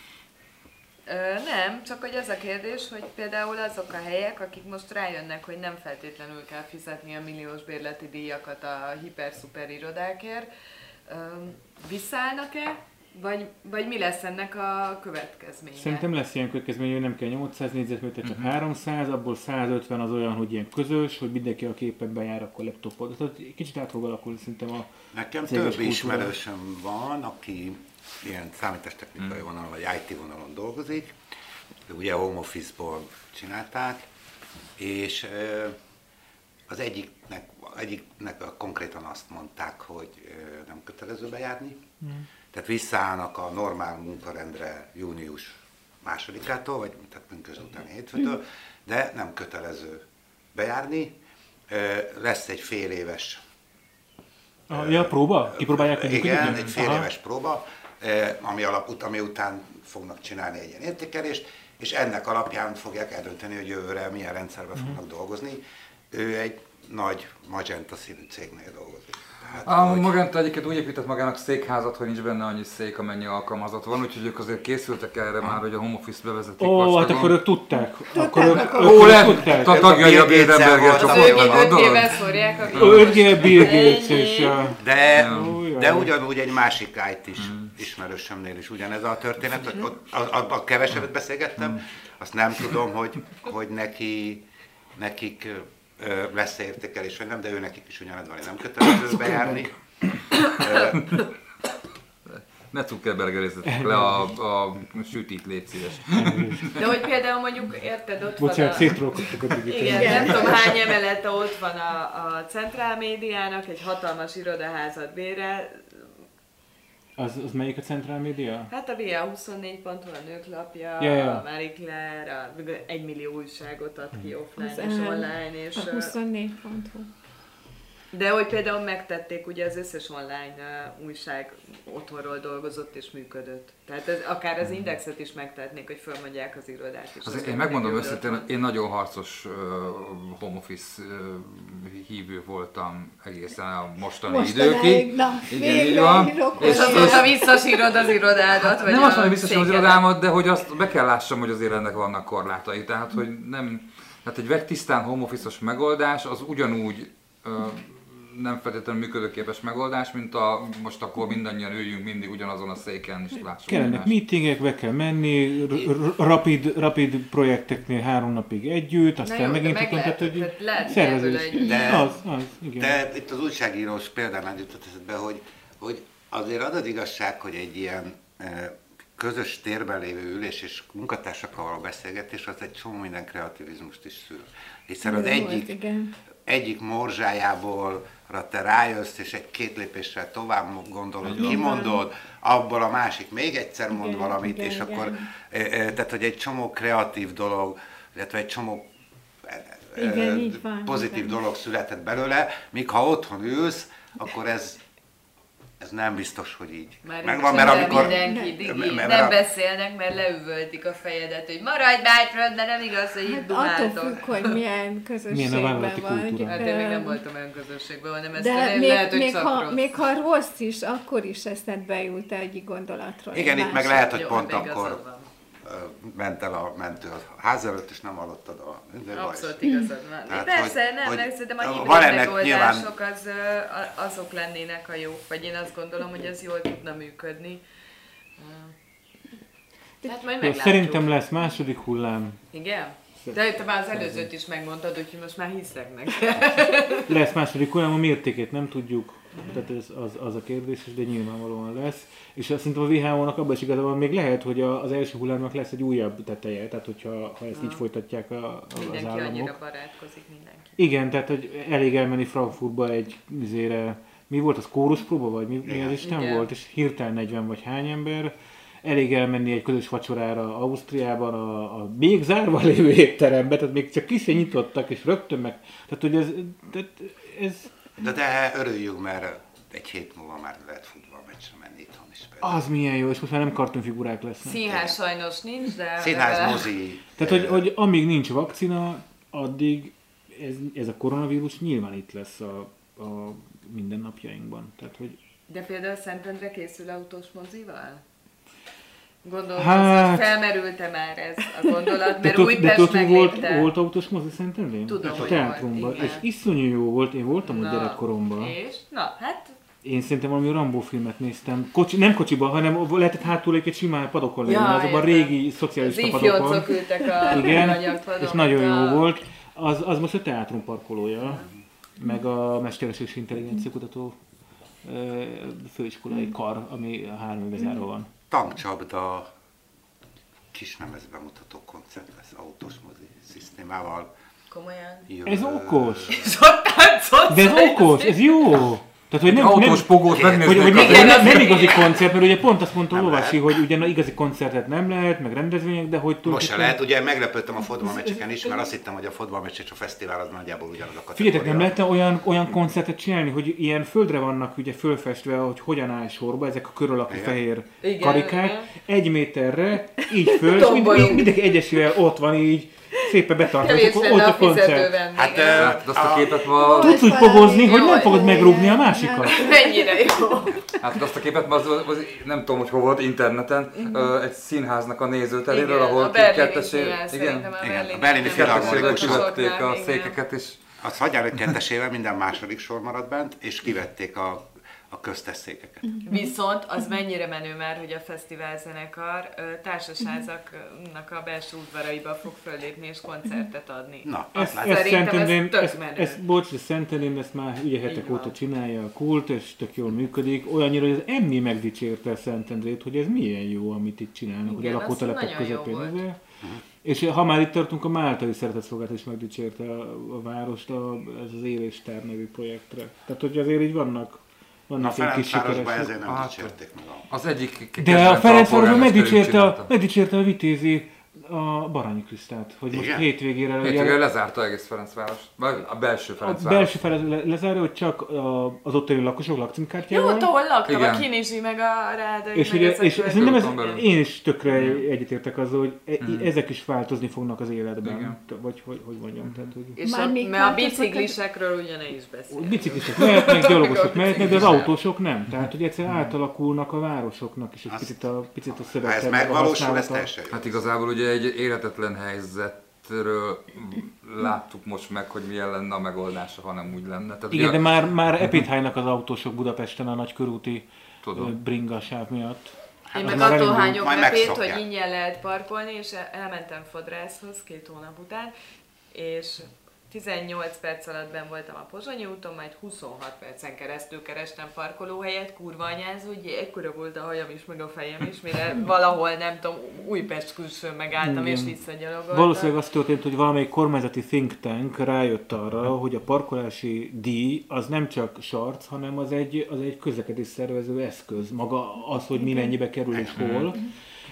Ö, nem, csak hogy az a kérdés, hogy például azok a helyek, akik most rájönnek, hogy nem feltétlenül kell fizetni a milliós bérleti díjakat a hiper-szuper irodákért, ö, visszállnak-e, vagy, vagy mi lesz ennek a következménye? Szerintem lesz ilyen következmény, hogy nem kell 800 négyzetméter, csak 300, abból 150 az olyan, hogy ilyen közös, hogy mindenki a képekben jár, akkor laptopot. Tehát kicsit át fog alakulni szerintem a Nekem több ismerősöm van, aki ilyen számítástechnikai vonalon vagy IT vonalon dolgozik, de ugye home office-ból csinálták, és az egyiknek, egyiknek a- konkrétan azt mondták, hogy nem kötelező bejárni, tehát visszaállnak a normál munkarendre június másodikától, vagy tehát pünkösd utáni hétfőtől, de nem kötelező bejárni. Lesz egy fél éves Ah, ja, próba? Kipróbálják, igen, működik? egy fél Aha. éves próba, ami, alap, ami után fognak csinálni egy ilyen értékelést, és ennek alapján fogják eldönteni, hogy jövőre milyen rendszerben fognak dolgozni. Ő egy nagy Magenta színű cégnél dolgozik. Tehát, A hogy- Magenta egyébként úgy épített magának székházat, hogy nincs benne annyi szék, amennyi alkalmazott van, úgyhogy ők azért készültek erre már, hogy a home office bevezetik. Ó, hát akkor ők tudták. Akkor ők, Ó, ők lehet, tudták. a tagjai a Az csoportban, gondolod? ötkével szórják a 5G Bill Gates és a... De, de ugyanúgy egy másik IT is ismerősömnél is. Ugyanez a történet, hogy ott, a, kevesebbet beszélgettem, azt nem tudom, hogy, hogy neki, nekik lesz-e értékelés, vagy nem, de ő nekik is ugyanez van, hogy nem kötelező bejárni. Ne Zuckerbergerizzetek le a, a sütit, légy szíves. De hogy például mondjuk, érted, ott Bocsánat, van a... Igen, nem tudom hány emelete ott van a, a Centrál Médiának, egy hatalmas irodaházat bérel. Az, az melyik a Central Media? Hát a VA24.hu a nők lapja, Ja, ja. a Marie Claire, a, egy millió újságot ad ki offline Az és online, és, A ö, 24.hu. de hogy például megtették, ugye az összes online ö, újság otthonról dolgozott és működött. Tehát ez, akár az indexet is megtehetnék, hogy fölmondják az irodát is. Azért Az én megmondom őszintén, hogy én nagyon harcos uh, home office uh, hívő voltam egészen a mostani Mostanáig, időkig. na, Igen, így van. És azóta visszasírod az irodádat, vagy nem azt mondom, hogy biztos az irodámat, de hogy azt be kell lássam, hogy azért ennek vannak korlátai. Tehát, hogy nem, tehát egy vegytisztán home megoldás az ugyanúgy uh, nem feltétlenül működőképes megoldás, mint a most akkor mindannyian üljünk mindig ugyanazon a széken és lássuk. Kellenek egymást. meetingek, be kell menni, rapid, rapid projekteknél három napig együtt, aztán jó, de megint meg lehet- hogy lehet szervezés. egy- De- Az, az, igen. De itt az újságírós példánál jutott eszedbe, hogy, hogy azért az az igazság, hogy egy ilyen eh, közös térben lévő ülés és munkatársakkal való beszélgetés, az egy csomó minden kreativizmust is szül. Hiszen az Jó volt, egyik, igen. egyik morzsájából te rájössz, és egy két lépéssel tovább gondolod, kimondod, abból a másik még egyszer mond Igen, valamit, igen, és igen. akkor, eh, eh, tehát hogy egy csomó kreatív dolog, illetve egy csomó eh, Igen, pozitív van. dolog született belőle, míg ha otthon ülsz, akkor ez ez nem biztos, hogy így Már megvan, mert amikor... mindenki digi, mert- mert nem a- beszélnek, mert leüvöltik a fejedet, hogy maradj bátrad, mert nem igaz, hogy itt Hát attól függ, hogy milyen közösségben vállalati vagy. kultúra. Hát én még nem voltam olyan közösségben, hanem ezt De le- még, lehet, hogy még, ha, rossz. még ha rossz is, akkor is eszedbe jut egy gondolatról. Igen, itt meg lehet, hogy Jó, pont hát akkor van. Ment el a mentő a ház előtt, és nem hallottad a... Abszolút igazad van. Tehát, Persze, hogy- nem, hogy szerintem a van hibrid ennek megoldások az, ö, a- azok lennének a jók, vagy én azt gondolom, hogy ez jól tudna működni. Ö, Hát majd Jó, meglátjuk. Szerintem lesz második hullám, Igen? De te már az előzőt is megmondtad, úgyhogy most már hiszek neked. lesz második hullám, a mértékét nem tudjuk, tehát ez az, az a kérdés, de nyilvánvalóan lesz. És azt szerintem a WHO-nak abban is igaza van, még lehet, hogy az első hullámnak lesz egy újabb teteje, tehát hogyha ha ezt így folytatják a, a, az Mindenki államok. annyira barátkozik mindenki. Igen, tehát hogy elég elmenni Frankfurtba egy izére, mi volt az kóruspróba, vagy mi, mi az. Isten Igen. volt, és hirtelen 40 vagy hány ember, elég elmenni egy közös vacsorára Ausztriában, a, a még zárva lévő étterembe, tehát még csak kis nyitottak, és rögtön meg, tehát hogy ez, tehát ez De, de örüljünk, mert egy hét múlva már lehet futballmeccsre menni itthon is. például. az milyen jó, és most már nem kartonfigurák lesznek. Színház sajnos nincs, de... Színház, mozi. Tehát, hogy, hogy amíg nincs vakcina, addig ez, ez a koronavírus nyilván itt lesz a, a mindennapjainkban. Tehát, hogy De például Szentendre készül autós mozival? Gondolom, Hát- hát... felmerült-e már ez a gondolat, mert tud- de tudod, hogy volt, volt autós mozi Szentendrén? Tudom, a hogy teátrumban, volt, igen. és iszonyú jó volt, én voltam ott Na, gyerekkoromban. És? Na, hát Én szerintem valami Rambó filmet néztem. Kocsi, nem kocsiban, hanem lehetett hátul egy simán padokon lenni, Ja, azokban a régi az szocialista padokon. ültek a Igen, és nagyon jó volt. Az, az most a teátrum parkolója, meg a Mesterséges és Intelligencia Kutató főiskolai kar, ami a három éve zárva van. Tankcsapda kis lemez bemutató koncert lesz autós mozi szisztémával. Komolyan. Jövő- Ez okos! És ott táncolsz. De ez okos, ez jó! Tehát, hogy nem, Autós nem, pogót hogy, hogy megnéznék nem, nem, nem, igazi koncert, mert ugye pont azt mondta Lovasi, lehet. hogy ugye na, igazi koncertet nem lehet, meg rendezvények, de hogy Most se lehet, ugye meglepődtem a fotballmeccseken is, mert azt hittem, hogy a fotballmeccs és a fesztivál az nagyjából ugyanaz a kategória. Figyeljetek, nem lehetne olyan, olyan koncertet csinálni, hogy ilyen földre vannak ugye fölfestve, hogy hogyan áll sorba ezek a kör alakú Igen. fehér karikák, egy méterre, így föl, és mindenki egyesével ott van így, szépen lenne ott a koncert. Hát, Hát, azt a képet ma... Tudsz úgy pogozni, hogy nem fogod megrúgni a másikat. mennyire jó. Hát azt a képet ma az, az, nem tudom, hogy hol volt interneten, ö, egy színháznak a nézőteréről, ahol a kettesé- Igen, a berlini Filharmonikusok kivették a székeket, és azt hagyjál, hogy kettesével minden második sor maradt bent, és kivették a, a köztes székeket. Viszont az mennyire menő már, hogy a fesztivál zenekar ö, társasházaknak a belső udvaraiba fog föllépni és koncertet adni. Na, Ezt, azt Szerintem ezt ez tök ezt, menő. ezt, bocs, ezt Szentendrén ezt már ugye hetek óta csinálja a kult, és tök jól működik. Olyannyira, hogy az Emmy megdicsérte Szentendrét, hogy ez milyen jó, amit itt csinálnak, ugye a lakótelepek közepén. És ha már itt tartunk, a Máltai Szeretetszolgálat is megdicsérte a, a várost a, ez az Éléstár nevű projektre. Tehát, hogy azért így vannak, Na, vannak ilyen kis sikeresek. ezért nem Hát, dicsérték meg a... az egyik De a Ferencvárosban megdicsérte, a, megdicsérte a Vitézi a Baranyi Krisztát, hogy most Igen? hétvégére... ugye- Hétvégén lezárta egész Ferencváros. Vagy a belső A Ferencváros. belső fel le, lezárja, hogy csak a, az ottani lakosok Jó, lakcímkártyával. ott ahol laktam, Igen. a Kinizsi, meg a Rádai, és meg ugye, és szerintem ez, én is tökre egyetértek azzal, hogy e, Hmm. ezek is változni fognak az életben. Igen. Vagy hogy, hogy mondjam, tehát, hogy És Már a, még mert a a- biciklisekről ugye ne is beszélünk. biciklisek mehetnek, gyalogosok Meg a mehetnek, de az autósok nem. Tehát, hogy egyszerűen átalakulnak a városoknak is egy picit a, picit a Ha ez a megvalósul, ez teljesen jó. Hát igazából ugye egy életetlen helyzetről láttuk most meg, hogy milyen lenne a megoldása, ha nem úgy lenne. Tehát Igen, ugye, de már, már epithánynak az autósok Budapesten a nagy körúti Tudom. ö, bringa sáv miatt. Én az meg attól elindult. hányok repét, hogy ingyen lehet parkolni, és el- elmentem fodrászhoz két hónap után, és 18 perc alatt ben voltam a Pozsonyi úton, majd 26 percen keresztül kerestem parkolóhelyet, kurva anyázó, hogy ekkora volt a hajam is, meg a fejem is, mire valahol, nem tudom, Újpest külsőn megálltam, és Igen. visszagyalogoltam. Valószínűleg az történt, hogy valamelyik kormányzati think tank rájött arra, hogy a parkolási díj az nem csak sarc, hanem az egy, az egy közlekedés szervező eszköz. Maga az, hogy mi mennyibe kerül és hol.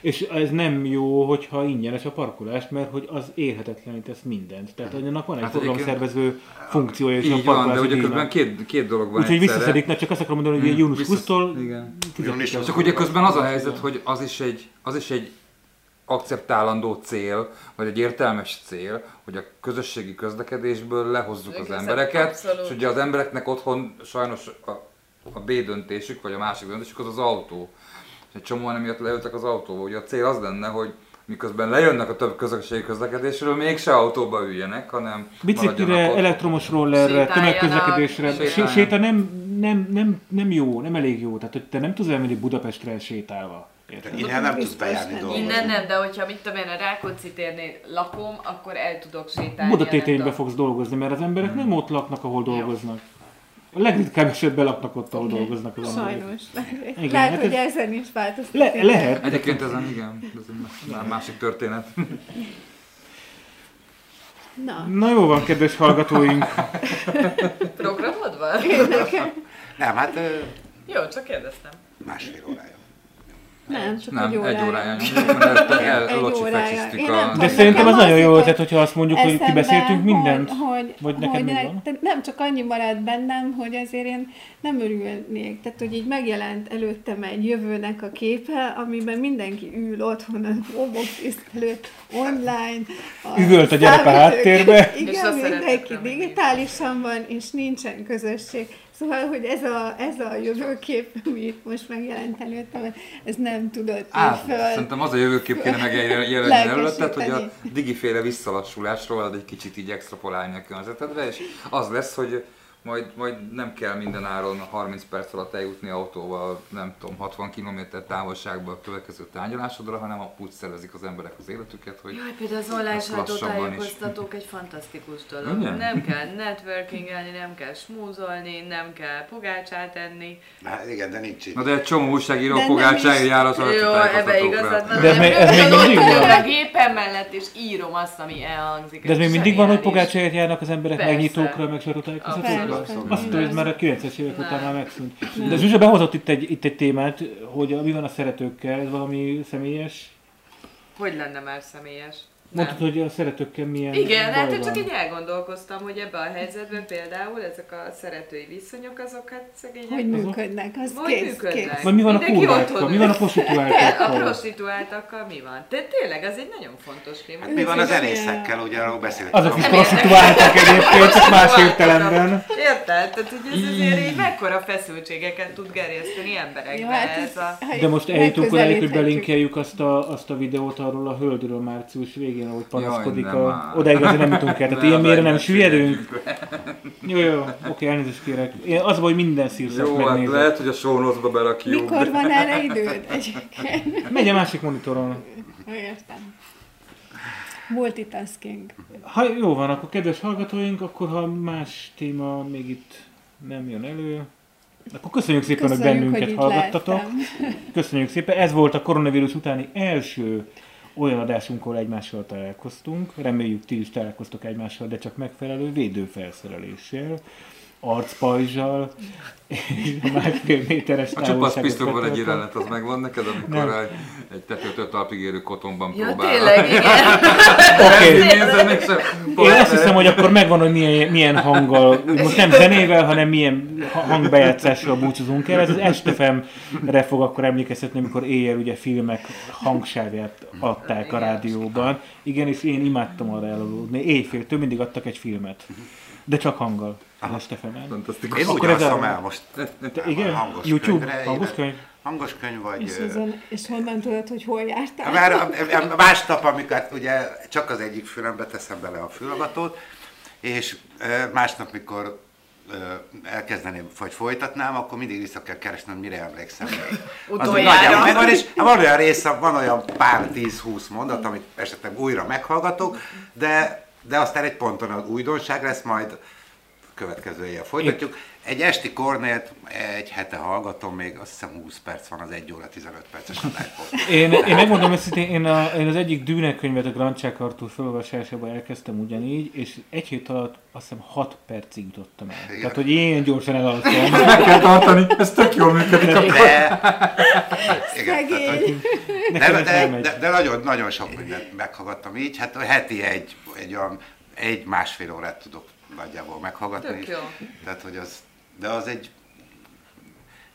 És ez nem jó, hogyha ingyenes a parkolás, mert hogy az érhetetlenít tesz mindent. Tehát annak van egy Hát forgalomszervező funkciója is a Így van, de ugye közben két, két dolog van Úgyhogy visszaszedik, ne csak azt akarom mondani, hogy Hmm, június visszasz- 20-tól igen. Június Csak ugye közben az a helyzet, hogy az is egy, az is egy akceptálandó cél, vagy egy értelmes cél, hogy a közösségi közlekedésből lehozzuk az embereket, abszolút. és ugye az embereknek otthon sajnos a, a B döntésük, vagy a másik döntésük az az autó. És egy csomóan emiatt leültek az autóba. Ugye a cél az lenne, hogy miközben lejönnek a több közösségi közlekedésről, mégse autóba üljenek, hanem Biciklire, elektromos rollerre, tömegközlekedésre. sétáljanak. Sé- Séta nem, nem, nem, nem jó, nem elég jó. Tehát, hogy te nem tudsz elmenni Budapestre sétálva. Érted? Innen nem tudsz bejárni dolgozni. Innen nem, de hogyha mit tudom én, a Rákóczi térnél lakom, akkor el tudok sétálni. Buda a téténybe nem fogsz dolgozni, mert az emberek Hmm. nem ott laknak, ahol dolgoznak. A legritkább esetben laknak ott, ahol dolgoznak az. Sajnos. Igen, Lehet, hát hogy ez- ezen is változtatik. Le, lehet. Egyébként ezen igen, ez már másik történet. Na, Na jó van, kedves hallgatóink. Programod van? érdekel. Nem, hát ö, Jó, csak kérdeztem. másfél órája. Nem, csak Nem, egy órája. egy órája nyomjuk, mert el, Egy a... De szerintem az nagyon jó ötlet, hogyha azt mondjuk, hogy kibeszéltünk mindent. Hogy, Vagy neked hogy mi ne- van? nem csak annyi maradt bennem, hogy azért én nem örülnék. Tehát, hogy így megjelent előttem egy jövőnek a képe, amiben mindenki ül otthon a home office előtt, online. Üvölt a gyerek a háttérbe. És Igen, szeretett mindenki digitálisan van, és nincsen közösség. Szóval, hogy ez a, ez a jövőkép, ami most megjelent előttem, ez nem tudott Á, föl. szerintem az a jövőkép kéne megjelenni előtted, hogy a digiféle visszalassulásról egy kicsit így extrapolálni a környezetedre, és az lesz, hogy majd, majd nem kell minden áron 30 perc alatt eljutni autóval, nem tudom, 60 km távolságba a következő tárgyalásodra, hanem úgy szervezik az emberek az életüket, hogy Jaj, például az online is. sajtótájékoztatók egy fantasztikus dolog. Ugye? Nem kell networkingelni, nem kell smúzolni, nem kell pogácsát enni. Hát igen, de nincs itt. Na de egy csomó újságíró is- jár az Jó, ebbe igazad van. De ez még- ez mindig van? a gépem mellett, és írom azt, ami elhangzik. De ez még mindig van, hogy pogácsáért járnak az emberek megnyitókra, meg sajtótájékoztatókra? Azt ez már a 90-es évek után már megszűnt. De Zsuzsa behozott itt egy, itt egy témát, hogy a, mi van a szeretőkkel, ez valami személyes? Hogy lenne már személyes? Mondtad, hogy a szeretőkkel milyen Igen, baj hát van. csak így elgondolkoztam, hogy ebben a helyzetben például ezek a szeretői viszonyok, azok hát szegények. Hogy működnek, az Hogy kész, működnek? kész. Vagy mi van a Mindenki kurvákkal? otthon Mi van a ül. A prostituáltakkal? prostituáltakkal mi van? De tényleg, ez egy nagyon fontos téma. Hát mi van a zenészekkel, ugye arról beszéltünk. Azok is prostituáltak egyébként, csak más értelemben. Érted? Tehát, hogy ez azért így mekkora feszültségeket tud gerjeszteni emberekbe Ja, hát ez a... De most eljutunk odáig, hogy belinkeljük azt a, azt a videót arról a hölgyről március végén, ahogy panaszkodik. nem A, már. odáig azért nem jutunk el. Tehát ilyen mélyre meg nem ne süllyedünk. Jó, jó, oké, elnézést kérek. Én az, hogy minden szírszak Jó, hát megnézem. lehet, hogy a show notes-ba berakjuk. Mikor van erre időd? Egyébként. Megy a másik monitoron. Értem. Multitasking. Ha jó van, akkor kedves hallgatóink, akkor ha más téma még itt nem jön elő, akkor köszönjük szépen, hogy Köszönjük, bennünket hogy hallgattatok. lehettem. Köszönjük szépen. Ez volt a koronavírus utáni első olyan adásunk, ahol egymással találkoztunk. Reméljük ti is találkoztok egymással, de csak megfelelő védőfelszereléssel, arcpajzsal, és másfél méteres A csupasz távolságot pisztolyból egy jelenet, az megvan neked, amikor egy, egy tetőtől talpig érő kotonban Ja, próbál. tényleg, igen. Oké. Mégsem Én azt hiszem, hogy akkor megvan, hogy milyen, milyen hanggal, most nem zenével, hanem milyen ha- hangbejátszással búcsúzunk el. Ez az Estefemre fog akkor emlékeztetni, amikor éjjel ugye filmek hangsávját adták a rádióban. Igen, és én imádtam arra elaludni. Éjféltől mindig adtak egy filmet. De csak hanggal. Az Estefemen. Fantasztikus. Én úgy alszom el most. Te igen? Hangos YouTube? könyvre, Hangos könyv? Hangos könyv vagy... És, azon, és honnan tudod, hogy hol jártál? Már másnap, amikor ugye csak az egyik fülembe teszem bele a fülhallgatót, és másnap, mikor elkezdeném, vagy folytatnám, akkor mindig vissza kell keresnem, mire emlékszem. Az Utoljára. nagyjából megvan, és van olyan része, van olyan pár 10-20 mondat, amit esetleg újra meghallgatok, de, de aztán egy ponton az újdonság lesz, majd következő éjjel folytatjuk. Egy esti kornélt egy hete hallgatom, még azt hiszem 20 perc van az 1 óra 15 perces adályból. Én, én megmondom őszintén, én, a, én az egyik Dűne könyvet, a Grancsák Artúr felolvasásában elkezdtem ugyanígy, és egy hét alatt azt hiszem 6 percig jutottam el. Igen. Tehát, hogy én gyorsan elalszom. Meg kell tartani, ez tök jól működik. De, igen, tehát, hogy- de, de, de, de, nagyon, nagyon sok mindent meghallgattam így, hát heti egy, egy olyan egy másfél órát tudok nagyjából meghallgatni. Tök jó. Tehát, hogy az, de az egy,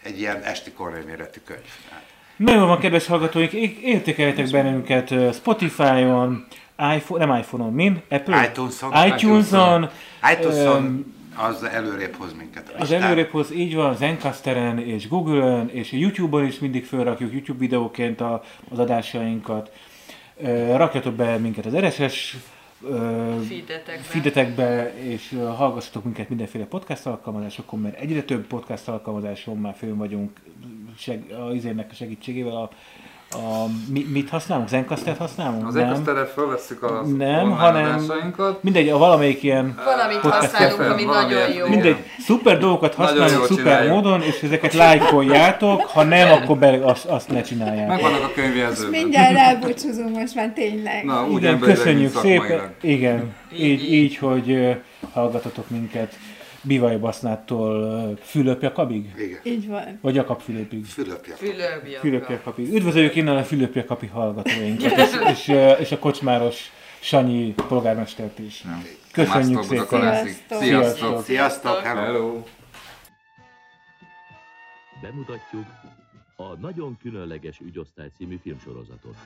egy ilyen esti kornél méretű könyv. Hát, Nagyon van, kedves hallgatóink, értékeljetek bennünket Spotify-on, iPhone, nem iPhone-on, min? Apple? iTunes-on. iTunes-on, iTunes-on az előrébb hoz minket. az listán. előréphoz így van, Zencasteren és Google-ön, és YouTube-on is mindig felrakjuk YouTube videóként a, az adásainkat. Rakjatok be minket az RSS Feedetekbe. feedetekbe, és hallgassatok minket mindenféle podcast alkalmazásokon, mert egyre több podcast alkalmazáson már fönn vagyunk seg, a izének a segítségével. A, a, mi, mit használunk? Zencastert használunk? Az nem. Ecosterre felvesszük az Nem, hanem-. Mindegy, a valamelyik ilyen Valamit Podcast használunk, ami nagyon jó. Mindegy, szuper dolgokat használunk szuper csináljuk. módon, és ezeket lájkoljátok, ha nem, akkor be, azt, azt ne csináljátok. Megvannak a könyvjelzőben. Mindjárt elbúcsúzunk most már tényleg. Na, úgy Igen, köszönjük szépen. Igen, Így, így, így. hogy ö, hallgatatok minket Bivaj Basznától ö, Fülöpjakabig? Igen. Így van. Vagy Jakab Fülöpig? Fülöbjak. Fülöpjakabig. Üdvözöljük innen a Fülöpjakapi hallgatóinkat, és, és, és a kocsmáros Sanyi polgármestert is. Köszönjük szépen. Sziasztok. Sziasztok. Sziasztok, hello. Hello. Bemutatjuk a Nagyon Különleges Ügyosztály című filmsorozatot.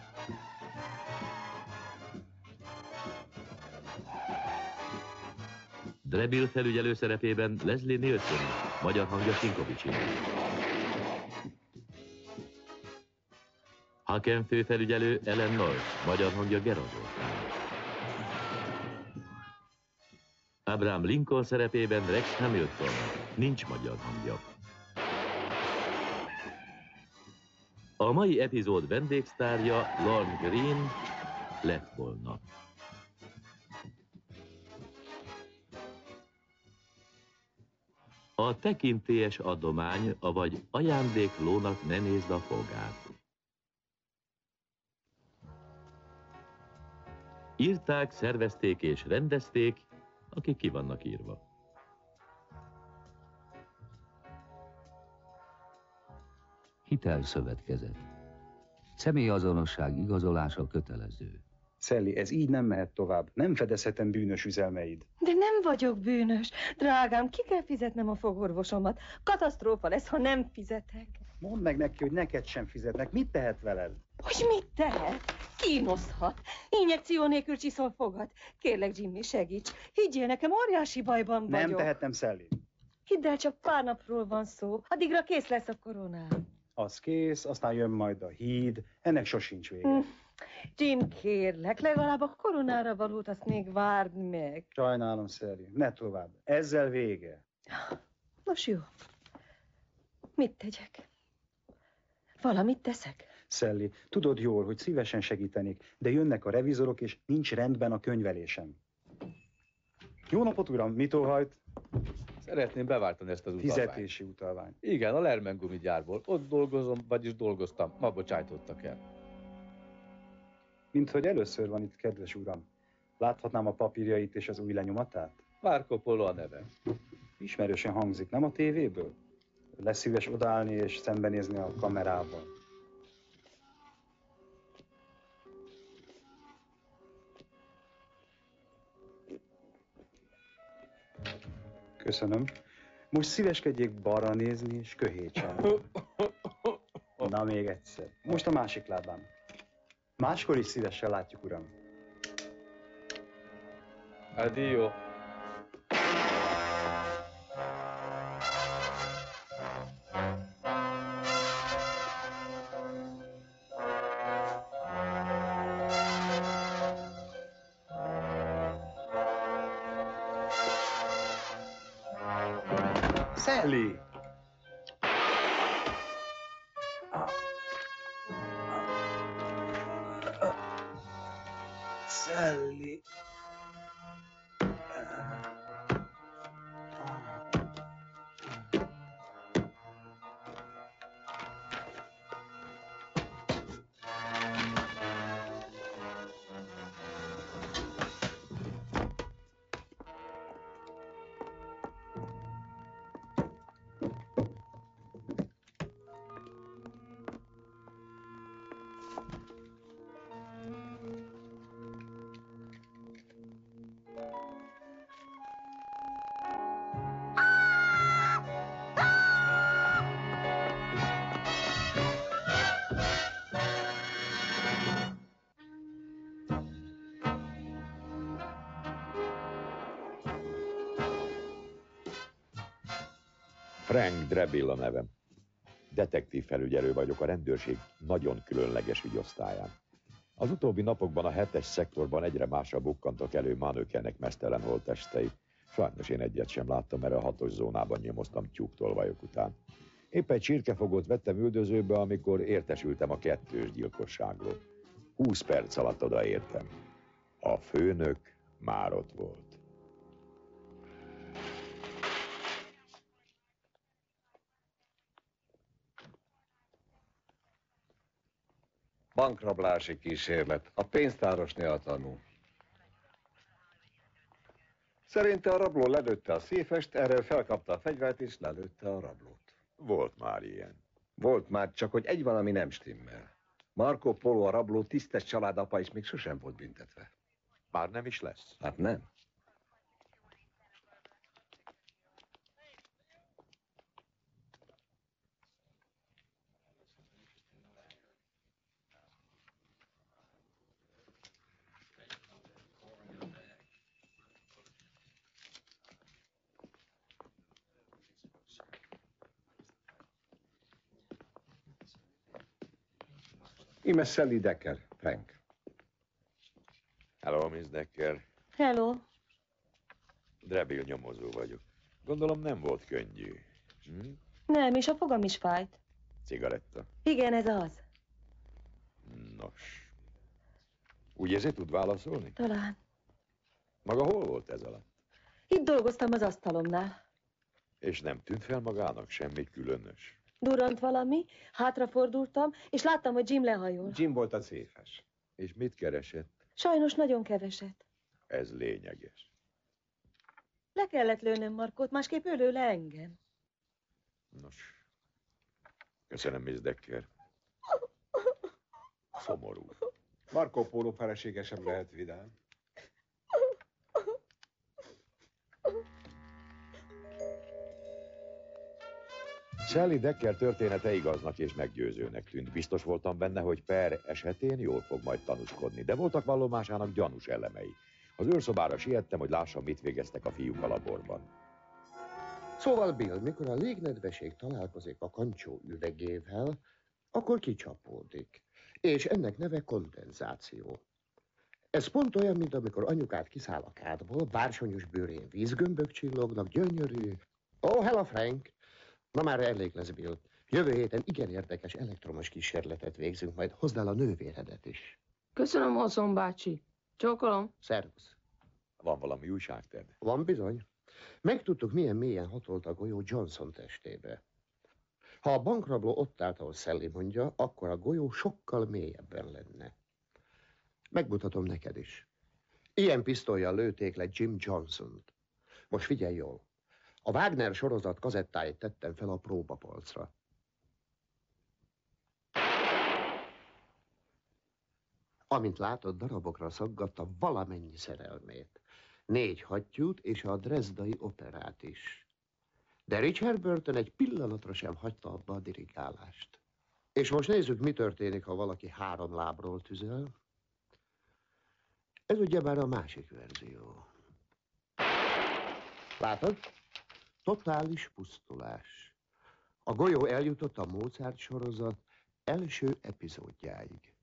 Drebil felügyelő szerepében Leslie Nielsen, magyar hangja Sinkovics Haken főfelügyelő Ellen North, magyar hangja Gerard Zoltán. Abraham Lincoln szerepében Rex Hamilton, nincs magyar hangja. A mai epizód vendégsztárja Lorne Green lett volna. A tekintélyes adomány, avagy ajándék lónak ne nézd a fogát. Írták, szervezték és rendezték, akik ki vannak írva. Hitelszövetkezet. Személyazonosság igazolása kötelező. Szelli, ez így nem mehet tovább. Nem fedezhetem bűnös üzelmeid. De nem vagyok bűnös. Drágám, ki kell fizetnem a fogorvosomat. Katasztrófa lesz, ha nem fizetek. Mondd meg neki, hogy neked sem fizetnek. Mit tehet veled? Hogy mit tehet? Kínoszhat. Injekció nélkül csiszol fogad. Kérlek, Jimmy, segíts. Higgyél nekem, óriási bajban Nem vagyok. tehetem, Szelli. Hidd el, csak pár napról van szó. Addigra kész lesz a koronám. Az kész, aztán jön majd a híd. Ennek sosincs vége. Jim, kérlek, legalább a koronára valót azt még várd meg. Sajnálom, Szelli. Ne tovább. Ezzel vége. Nos jó. Mit tegyek? Valamit teszek? Szelli, tudod jól, hogy szívesen segítenék, de jönnek a revizorok, és nincs rendben a könyvelésem. Jó napot, uram! Mit óhajt? Szeretném beváltani ezt az utalványt. Fizetési utalvány. Igen, a Lermen gumigyárból. Ott dolgozom, vagyis dolgoztam. Ma bocsájtottak el. Mint hogy először van itt, kedves uram. Láthatnám a papírjait és az új lenyomatát? Marco Polo a neve. Ismerősen hangzik, nem a tévéből? Lesz szíves odaállni és szembenézni a kamerával. Köszönöm. Most szíveskedjék balra nézni és köhétsen. Na még egyszer. Most a másik lábán. Máskor is szívesen látjuk, uram. Addio. Frank Drebill a nevem. Detektív felügyelő vagyok a rendőrség nagyon különleges ügyosztályán. Az utóbbi napokban a hetes szektorban egyre másra bukkantak elő manökenek mesztelen holttestei. Sajnos én egyet sem láttam, mert a hatos zónában nyomoztam tyúktolvajok után. Épp egy csirkefogót vettem üldözőbe, amikor értesültem a kettős gyilkosságról. 20 perc alatt odaértem. A főnök már ott volt. Bankrablási kísérlet. A pénztárosnél tanul. Szerinte a rabló lelőtte a széfest, erről felkapta a fegyvert és lelőtte a rablót. Volt már ilyen. Volt már, csak hogy egy valami nem stimmel. Marco Polo a rabló tisztes családapa is még sosem volt büntetve. Már nem is lesz. Hát nem. Ime Sally Decker, Frank. Hello, Miss Decker. Hello. Drebill nyomozó vagyok. Gondolom nem volt könnyű. Hm? Nem, és a fogam is fájt. Cigaretta. Igen, ez az. Nos. Úgy érzi, tud válaszolni? Talán. Maga hol volt ez alatt? Itt dolgoztam az asztalomnál. És nem tűnt fel magának semmi különös. Durant valami, hátrafordultam, és láttam, hogy Jim lehajol. Jim volt a széfes. És mit keresett? Sajnos nagyon keveset. Ez lényeges. Le kellett lőnöm Markot, másképp ő lő le engem. Nos. Köszönöm, Miss Decker. Szomorú. Marco Polo felesége sem lehet vidám. Sally Decker története igaznak és meggyőzőnek tűnt. Biztos voltam benne, hogy Per esetén jól fog majd tanúskodni, de voltak vallomásának gyanús elemei. Az őrszobára siettem, hogy lássam, mit végeztek a fiúk a laborban. Szóval Bill, mikor a légnedveség találkozik a kancsó üvegével, akkor kicsapódik. És ennek neve kondenzáció. Ez pont olyan, mint amikor anyukát kiszáll a kádból, bársonyos bőrén vízgömbök csillognak, gyönyörű. Oh, hello Frank! Na már elég lesz, Bill. Jövő héten igen érdekes elektromos kísérletet végzünk, majd hozd el a nővéredet is. Köszönöm, Hosszon bácsi. Csókolom. Szervusz. Van valami újságted? Van bizony. Megtudtuk, milyen mélyen hatolt a golyó Johnson testébe. Ha a bankrabló ott állt, ahol Sally mondja, akkor a golyó sokkal mélyebben lenne. Megmutatom neked is. Ilyen pisztolyjal lőték le Jim Johnson-t. Most figyelj jól. A Wagner sorozat kazettáit tettem fel a próbapolcra. Amint látod, darabokra szaggatta valamennyi szerelmét. Négy hattyút és a Dresdai operát is. De Richard Burton egy pillanatra sem hagyta abba a dirigálást. És most nézzük, mi történik, ha valaki három lábról tüzel. Ez ugyebár a másik verzió. Látod? Totális pusztulás. A golyó eljutott a Mozart sorozat első epizódjáig.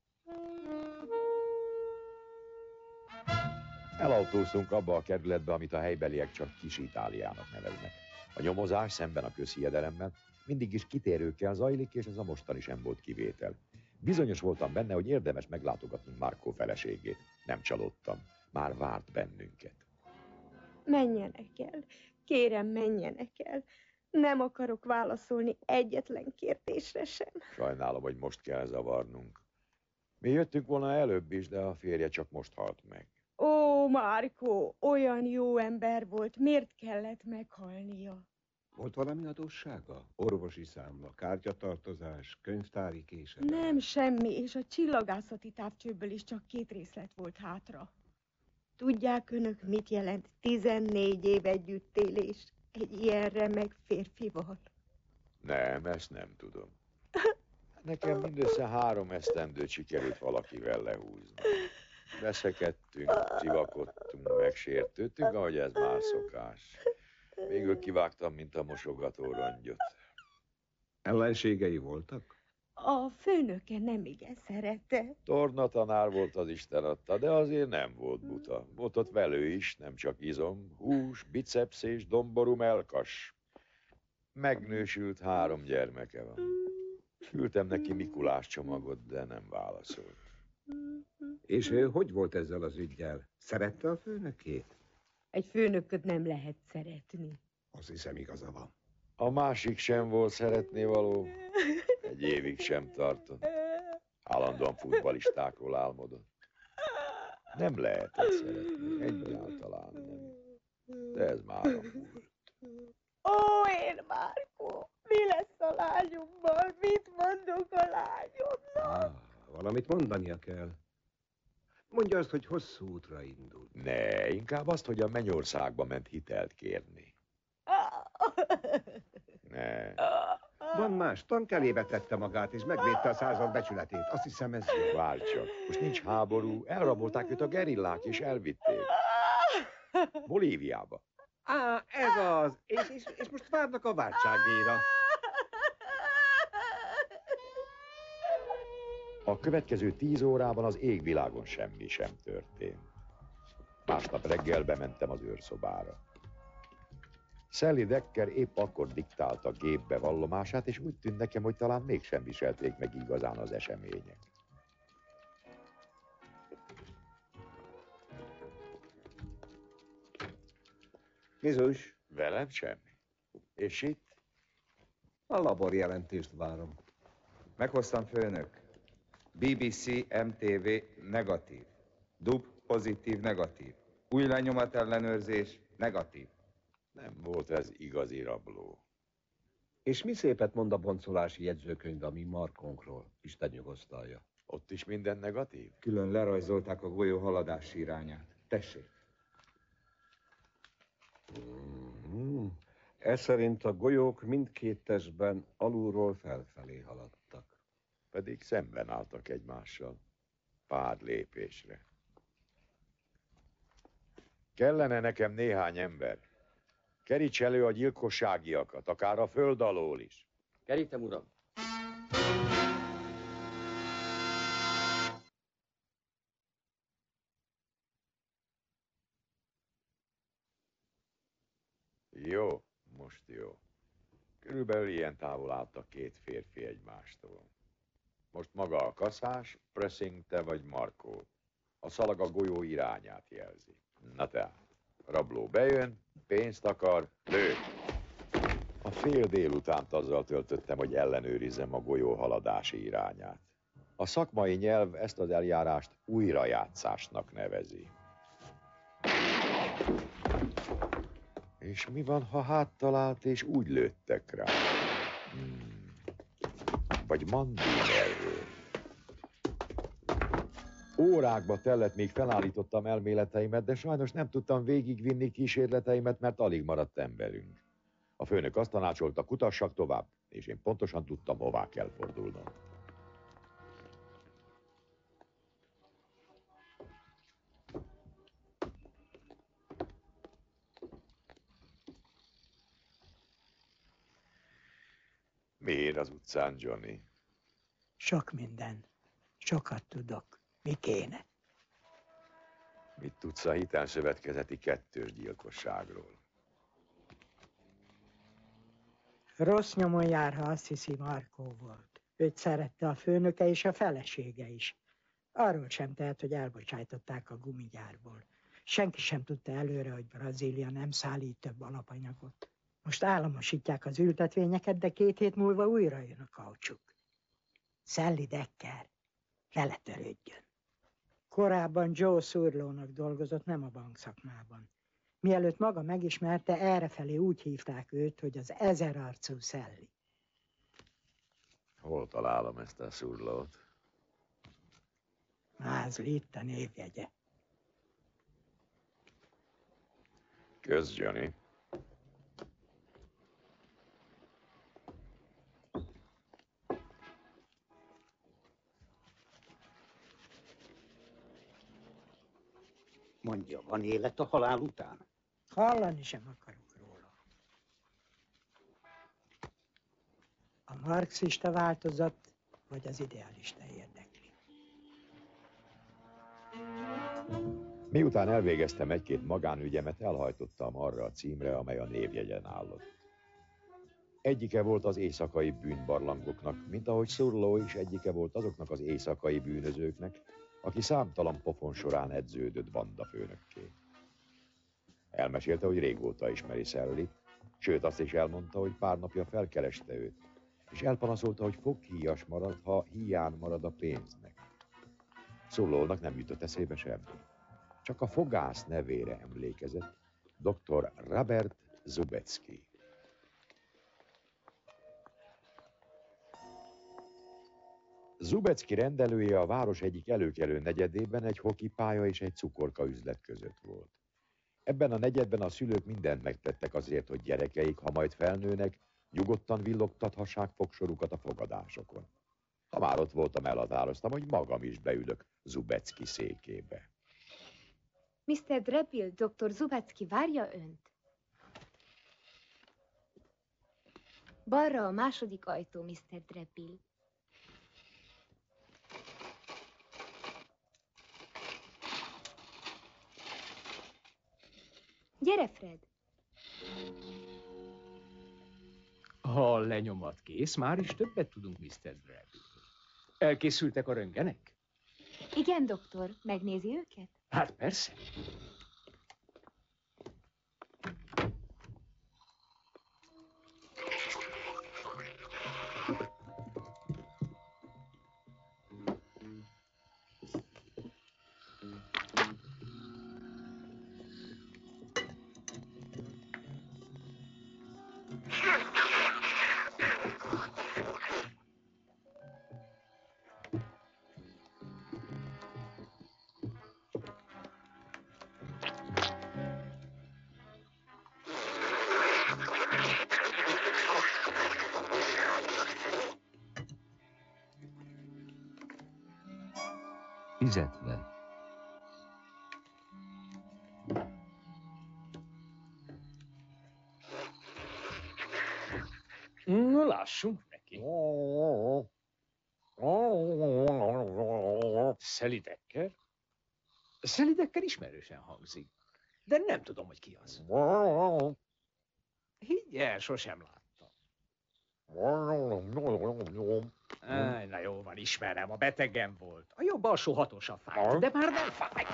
Elautóztunk abba a kerületbe, amit a helybeliek csak Kis Itáliának neveznek. A nyomozás szemben a közhiedelemmel mindig is kitérőkkel zajlik, és ez a mostani sem volt kivétel. Bizonyos voltam benne, hogy érdemes meglátogatnunk Markó feleségét. Nem csalódtam. Már várt bennünket. Menjenek el. Kérem, menjenek el. Nem akarok válaszolni egyetlen kérdésre sem. Sajnálom, hogy most kell zavarnunk. Mi jöttünk volna előbb is, de a férje csak most halt meg. Ó, Márkó, olyan jó ember volt, miért kellett meghalnia? Volt valami adóssága? Orvosi számla, kártyatartozás, könyvtári késedelem? Nem semmi, és a csillagászati távcsőből is csak két részlet volt hátra. Tudják önök, mit jelent 14 év együttélés egy ilyen remek férfival? Nem, ezt nem tudom. Nekem mindössze három esztendőt sikerült valakivel lehúzni. Veszekedtünk, civakodtunk, megsértődtünk, ahogy ez már szokás. Végül kivágtam, mint a mosogató rongyot. Ellenségei voltak? A főnöke nem igen szerette. Torna tanár volt az Isten adta, de azért nem volt buta. Volt ott velő is, nem csak izom, hús, biceps és domború melkas. Megnősült három gyermeke van. Küldtem neki Mikulás csomagot, de nem válaszolt. És ő hogy volt ezzel az ügyjel? Szerette a főnökét? Egy főnököt nem lehet szeretni. Az hiszem igaza van. A másik sem volt szeretni való. Egy évig sem tartott. Állandóan futbalistákról álmodott. Nem lehetett szeretni, egyáltalán nem. De ez már a múlt. Ó, én Márkó, mi lesz a lányommal? Mit mondok a lányomnak? Ah, valamit mondania kell. Mondja azt, hogy hosszú útra indult. Ne, inkább azt, hogy a mennyországba ment hitelt kérni. Ne. Van más, tank elébe tette magát, és megvédte a század becsületét. Azt hiszem ez jó. Várj csak, most nincs háború, elrabolták őt a gerillák, és elvitték. Bolíviába. Á, ez az. És, és, és most várnak a váltságdíjra. A következő tíz órában az égvilágon semmi sem történt. Másnap reggel bementem az őrszobára. Sally Decker épp akkor diktálta a gépbe vallomását, és úgy tűnt nekem, hogy talán mégsem viselték meg igazán az események. Mizus? Velem semmi. És itt? A labor jelentést várom. Meghoztam főnök. BBC MTV negatív. Dub pozitív negatív. Új lenyomat ellenőrzés negatív. Nem volt ez igazi rabló. És mi szépet mond a boncolási jegyzőkönyv a mi markonkról, Isten nyugosztalja. Ott is minden negatív? Külön lerajzolták a golyó haladási irányát. Tessék. Mm. Ez szerint a golyók mindkét testben alulról felfelé haladtak. Pedig szemben álltak egymással. Pár lépésre. Kellene nekem néhány ember. Keríts elő a gyilkosságiakat, akár a föld alól is. Kerítem, uram. Jó, most jó. Körülbelül ilyen távol álltak két férfi egymástól. Most maga a kaszás, Pressing, te vagy Markó. A szalag a golyó irányát jelzi. Na tehát, rabló bejön, pénzt akar, lő. A fél délutánt azzal töltöttem, hogy ellenőrizzem a golyó haladási irányát. A szakmai nyelv ezt az eljárást újrajátszásnak nevezi. És mi van, ha háttalált és úgy lőttek rá? Hmm. Vagy mandínerről. Órákba tellett, még felállítottam elméleteimet, de sajnos nem tudtam végigvinni kísérleteimet, mert alig maradt emberünk. A főnök azt tanácsolta, kutassak tovább, és én pontosan tudtam, hová kell fordulnom. Miért az utcán, Johnny? Sok minden. Sokat tudok. Mi kéne? Mit tudsz a hitelszövetkezeti kettős gyilkosságról? Rossz nyomon jár, ha azt hiszi Markó volt. Őt szerette a főnöke és a felesége is. Arról sem tehet, hogy elbocsájtották a gumigyárból. Senki sem tudta előre, hogy Brazília nem szállít több alapanyagot. Most államosítják az ültetvényeket, de két hét múlva újra jön a kaucsuk. Sally Decker, vele törődjön. Korábban Joe Szurlónak dolgozott, nem a bankszakmában. Mielőtt maga megismerte, errefelé úgy hívták őt, hogy az ezerarcú Sally. Hol találom ezt a szurlót? Mázli itt a névjegye. Kösz, Johnny. mondja, van élet a halál után? Hallani sem akarok róla. A marxista változat vagy az idealista érdekli. Miután elvégeztem egy-két magánügyemet, elhajtottam arra a címre, amely a névjegyen állott. Egyike volt az éjszakai bűnbarlangoknak, mint ahogy Szurló is egyike volt azoknak az éjszakai bűnözőknek, aki számtalan pofon során edződött bandafőnökké. Elmesélte, hogy régóta ismeri Szellit, sőt azt is elmondta, hogy pár napja felkereste őt, és elpanaszolta, hogy foghíjas marad, ha hiány marad a pénznek. Szólónak nem jutott eszébe semmi. Csak a fogász nevére emlékezett, dr. Robert Zubecki. Zubecki rendelője a város egyik előkelő negyedében egy hokipálya és egy cukorka üzlet között volt. Ebben a negyedben a szülők mindent megtettek azért, hogy gyerekeik, ha majd felnőnek, nyugodtan villogtathassák fogsorukat a fogadásokon. Ha már ott voltam, elhatároztam, hogy magam is beülök Zubecki székébe. Mr. Drepil, dr. Zubacki várja önt. Balra a második ajtó, Mr. Drepil. Gyere, Fred! Ha a lenyomat kész, már is többet tudunk, Mr. Dredd. Elkészültek a röngenek? Igen, doktor, megnézi őket? Hát persze. Lássunk neki. Sally Decker ismerősen hangzik, de nem tudom, hogy ki az. Higgy el, sosem láttam. Áj, na jó van, ismerem, a betegem volt. A jobb alsó hatosa fájt, de már nem fáj.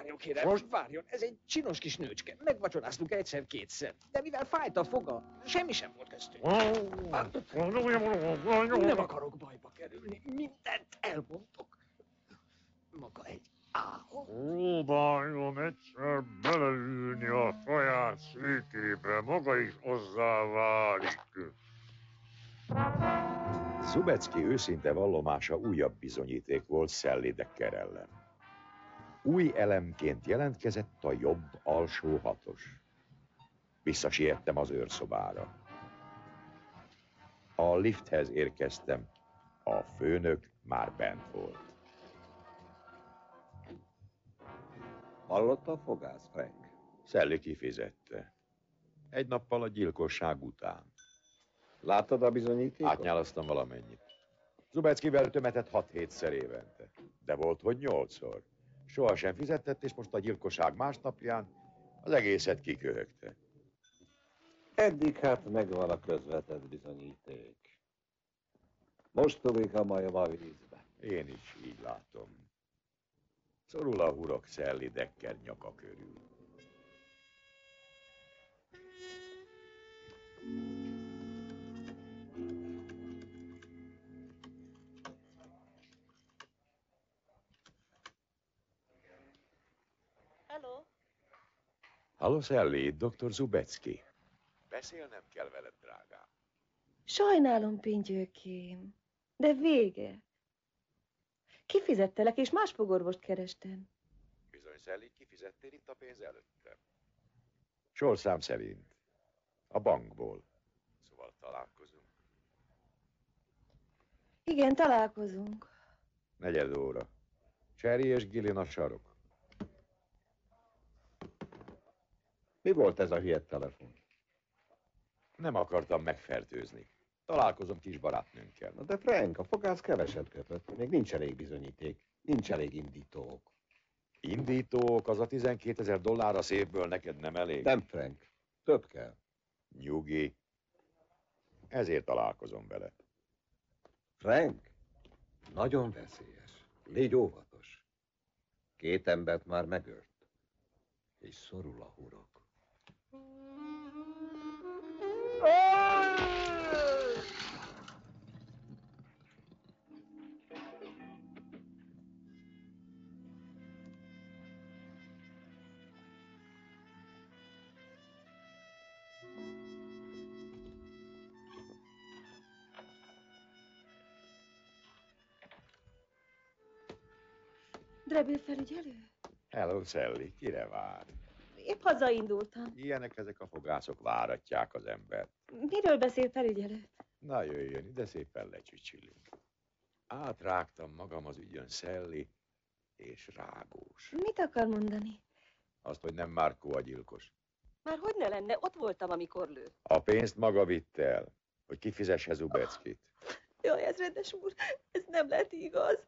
Várjon, kérem, várjon, ez egy csinos kis nőcske. Megvacsoráztunk egyszer-kétszer, de mivel fájt a foga, semmi sem volt köztünk. Nem akarok bajba kerülni, mindent elmondok. Maga egy álom. Próbáljon egyszer beleülni a saját székébe, maga is hozzá válik. Zubecki őszinte vallomása újabb bizonyíték volt Sally Decker ellen. Új elemként jelentkezett a jobb alsó hatos. Visszasiettem az őrszobára. A lifthez érkeztem. A főnök már bent volt. Hallotta a fogász, Frank? Szelli kifizette. Egy nappal a gyilkosság után. Láttad a bizonyítékot? Átnyálaztam valamennyit. Zubeckivel tömetett 6-7-szer évente. De volt, hogy 8-szor. Sohasem fizetett, és most a gyilkosság másnapján az egészet kiköhögte. Eddig hát megvan a közvetett bizonyíték. Most többik a majom a vízbe. Én is így látom. Szorul a hurok Szelli Decker nyaka körül. Hello? Halló, itt dr. Zubecki. Beszélnem kell veled, drágám. Sajnálom, pingyőkém, de vége. Kifizettelek, és más fogorvost kerestem. Bizony, Szelli, kifizettél itt a pénz előttem. Sorszám szerint. A bankból. Szóval találkozunk. Igen, találkozunk. Negyed óra. Cseri és Gilin a sarok. Mi volt ez a hülye telefon? Nem akartam megfertőzni. Találkozom kis barátnőnkkel. Na de Frank, a fogász keveset köpött. Még nincs elég bizonyíték. Nincs elég indítók. Indítók, az a 12 ezer dollár a szépből neked nem elég? Nem, Frank. Több kell. Nyugi. Ezért találkozom vele. Frank, nagyon veszélyes. Légy óvatos. Két embert már megölt. És szorul a hurok. Drebil felügyelő? Hello, Sally, kire vár? Épp hazaindultam. Ilyenek ezek a fogászok, váratják az embert. Miről beszél felügyelő? Na jöjjön, ide szépen lecsücsülünk. Átrágtam magam az ügyön Szelli és Rágós. Mit akar mondani? Azt, hogy nem Márkó a gyilkos. Már hogy ne lenne, ott voltam, amikor lőtt. A pénzt maga vitte el, hogy kifizesse Zubeckit. Jaj, ez rendes úr, ez nem lehet igaz.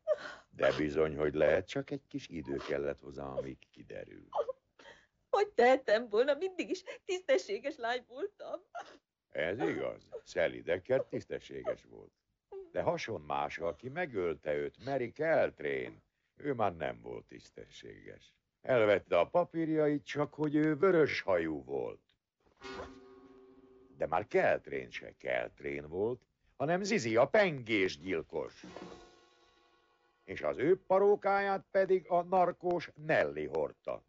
De bizony, hogy lehet, csak egy kis idő kellett hozzá, amíg kiderül. Hogy tehettem volna, mindig is tisztességes lány voltam. Ez igaz. Sally Decker tisztességes volt. De hason más, aki megölte őt, Mary Keltrén, ő már nem volt tisztességes. Elvette a papírjait, csak hogy ő vörös hajú volt. De már Keltrén se Keltrén volt, hanem Zizi a pengés gyilkos. És az ő parókáját pedig a narkós Nelly hordta.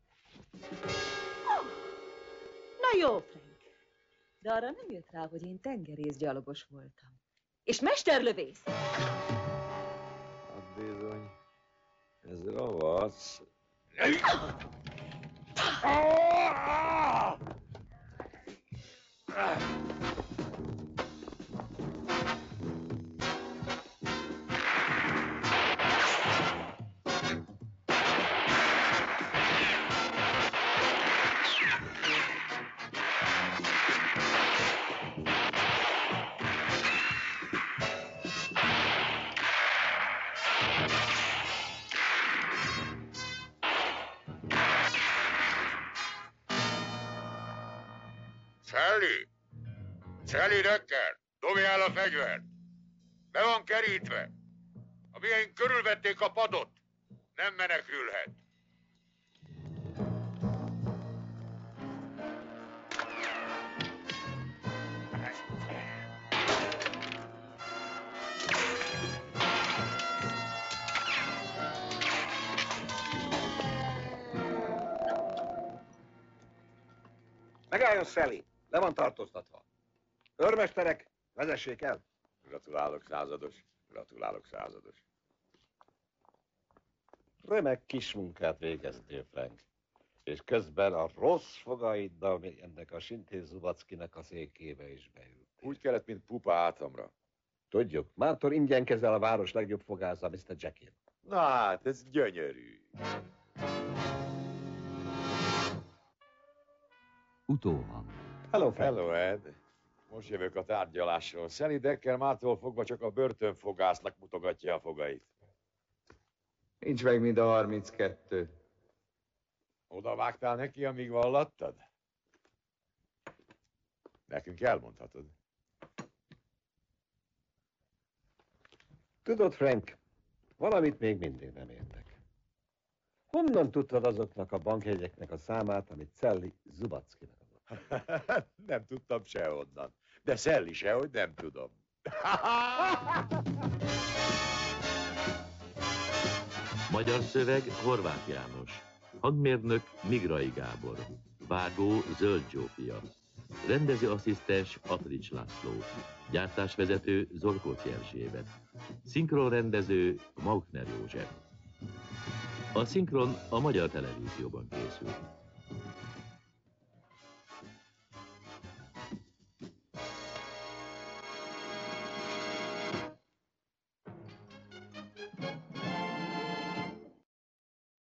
Na jó, Frank. De arra nem jött rá, hogy én tengerészgyalogos voltam. És mesterlövész. Hát bizony. Ez ravasz. Sally! Sally Decker! Dobjál a fegyvert! Be van kerítve! A miénk körülvették a padot! Nem menekülhet! Megálljon, Sally! Le van tartóztatva. Őrmesterek, vezessék el! Gratulálok, százados. Gratulálok, százados. Remek kis munkát végeztél, Frank. És közben a rossz fogaiddal még ennek a Sintéz Zubackinek a székébe is beült. Úgy kellett, mint pupa átamra. Tudjuk, mától ingyen kezel a város legjobb fogásza, Mr. Jekyll. Na hát, ez gyönyörű. Utóhang. Hello, Frank. Hello, Ed. Most jövök a tárgyalásról. Sally Decker mától fogva csak a börtönfogásznak mutogatja a fogait. Nincs meg mind a 32. Oda vágtál neki, amíg vallattad? Nekünk elmondhatod. Tudod, Frank, valamit még mindig nem értek. Honnan tudtad azoknak a bankjegyeknek a számát, amit Celli Zubackinak adott? nem tudtam sehonnan. De Szelli se, hogy nem tudom. Magyar szöveg Horváth János. Hangmérnök Migrai Gábor. Vágó Zöld Zsófia. Rendező asszisztens Atrics László. Gyártásvezető Zorkóci Erzsébet. Szinkronrendező Maukner József. A szinkron a magyar televízióban készült.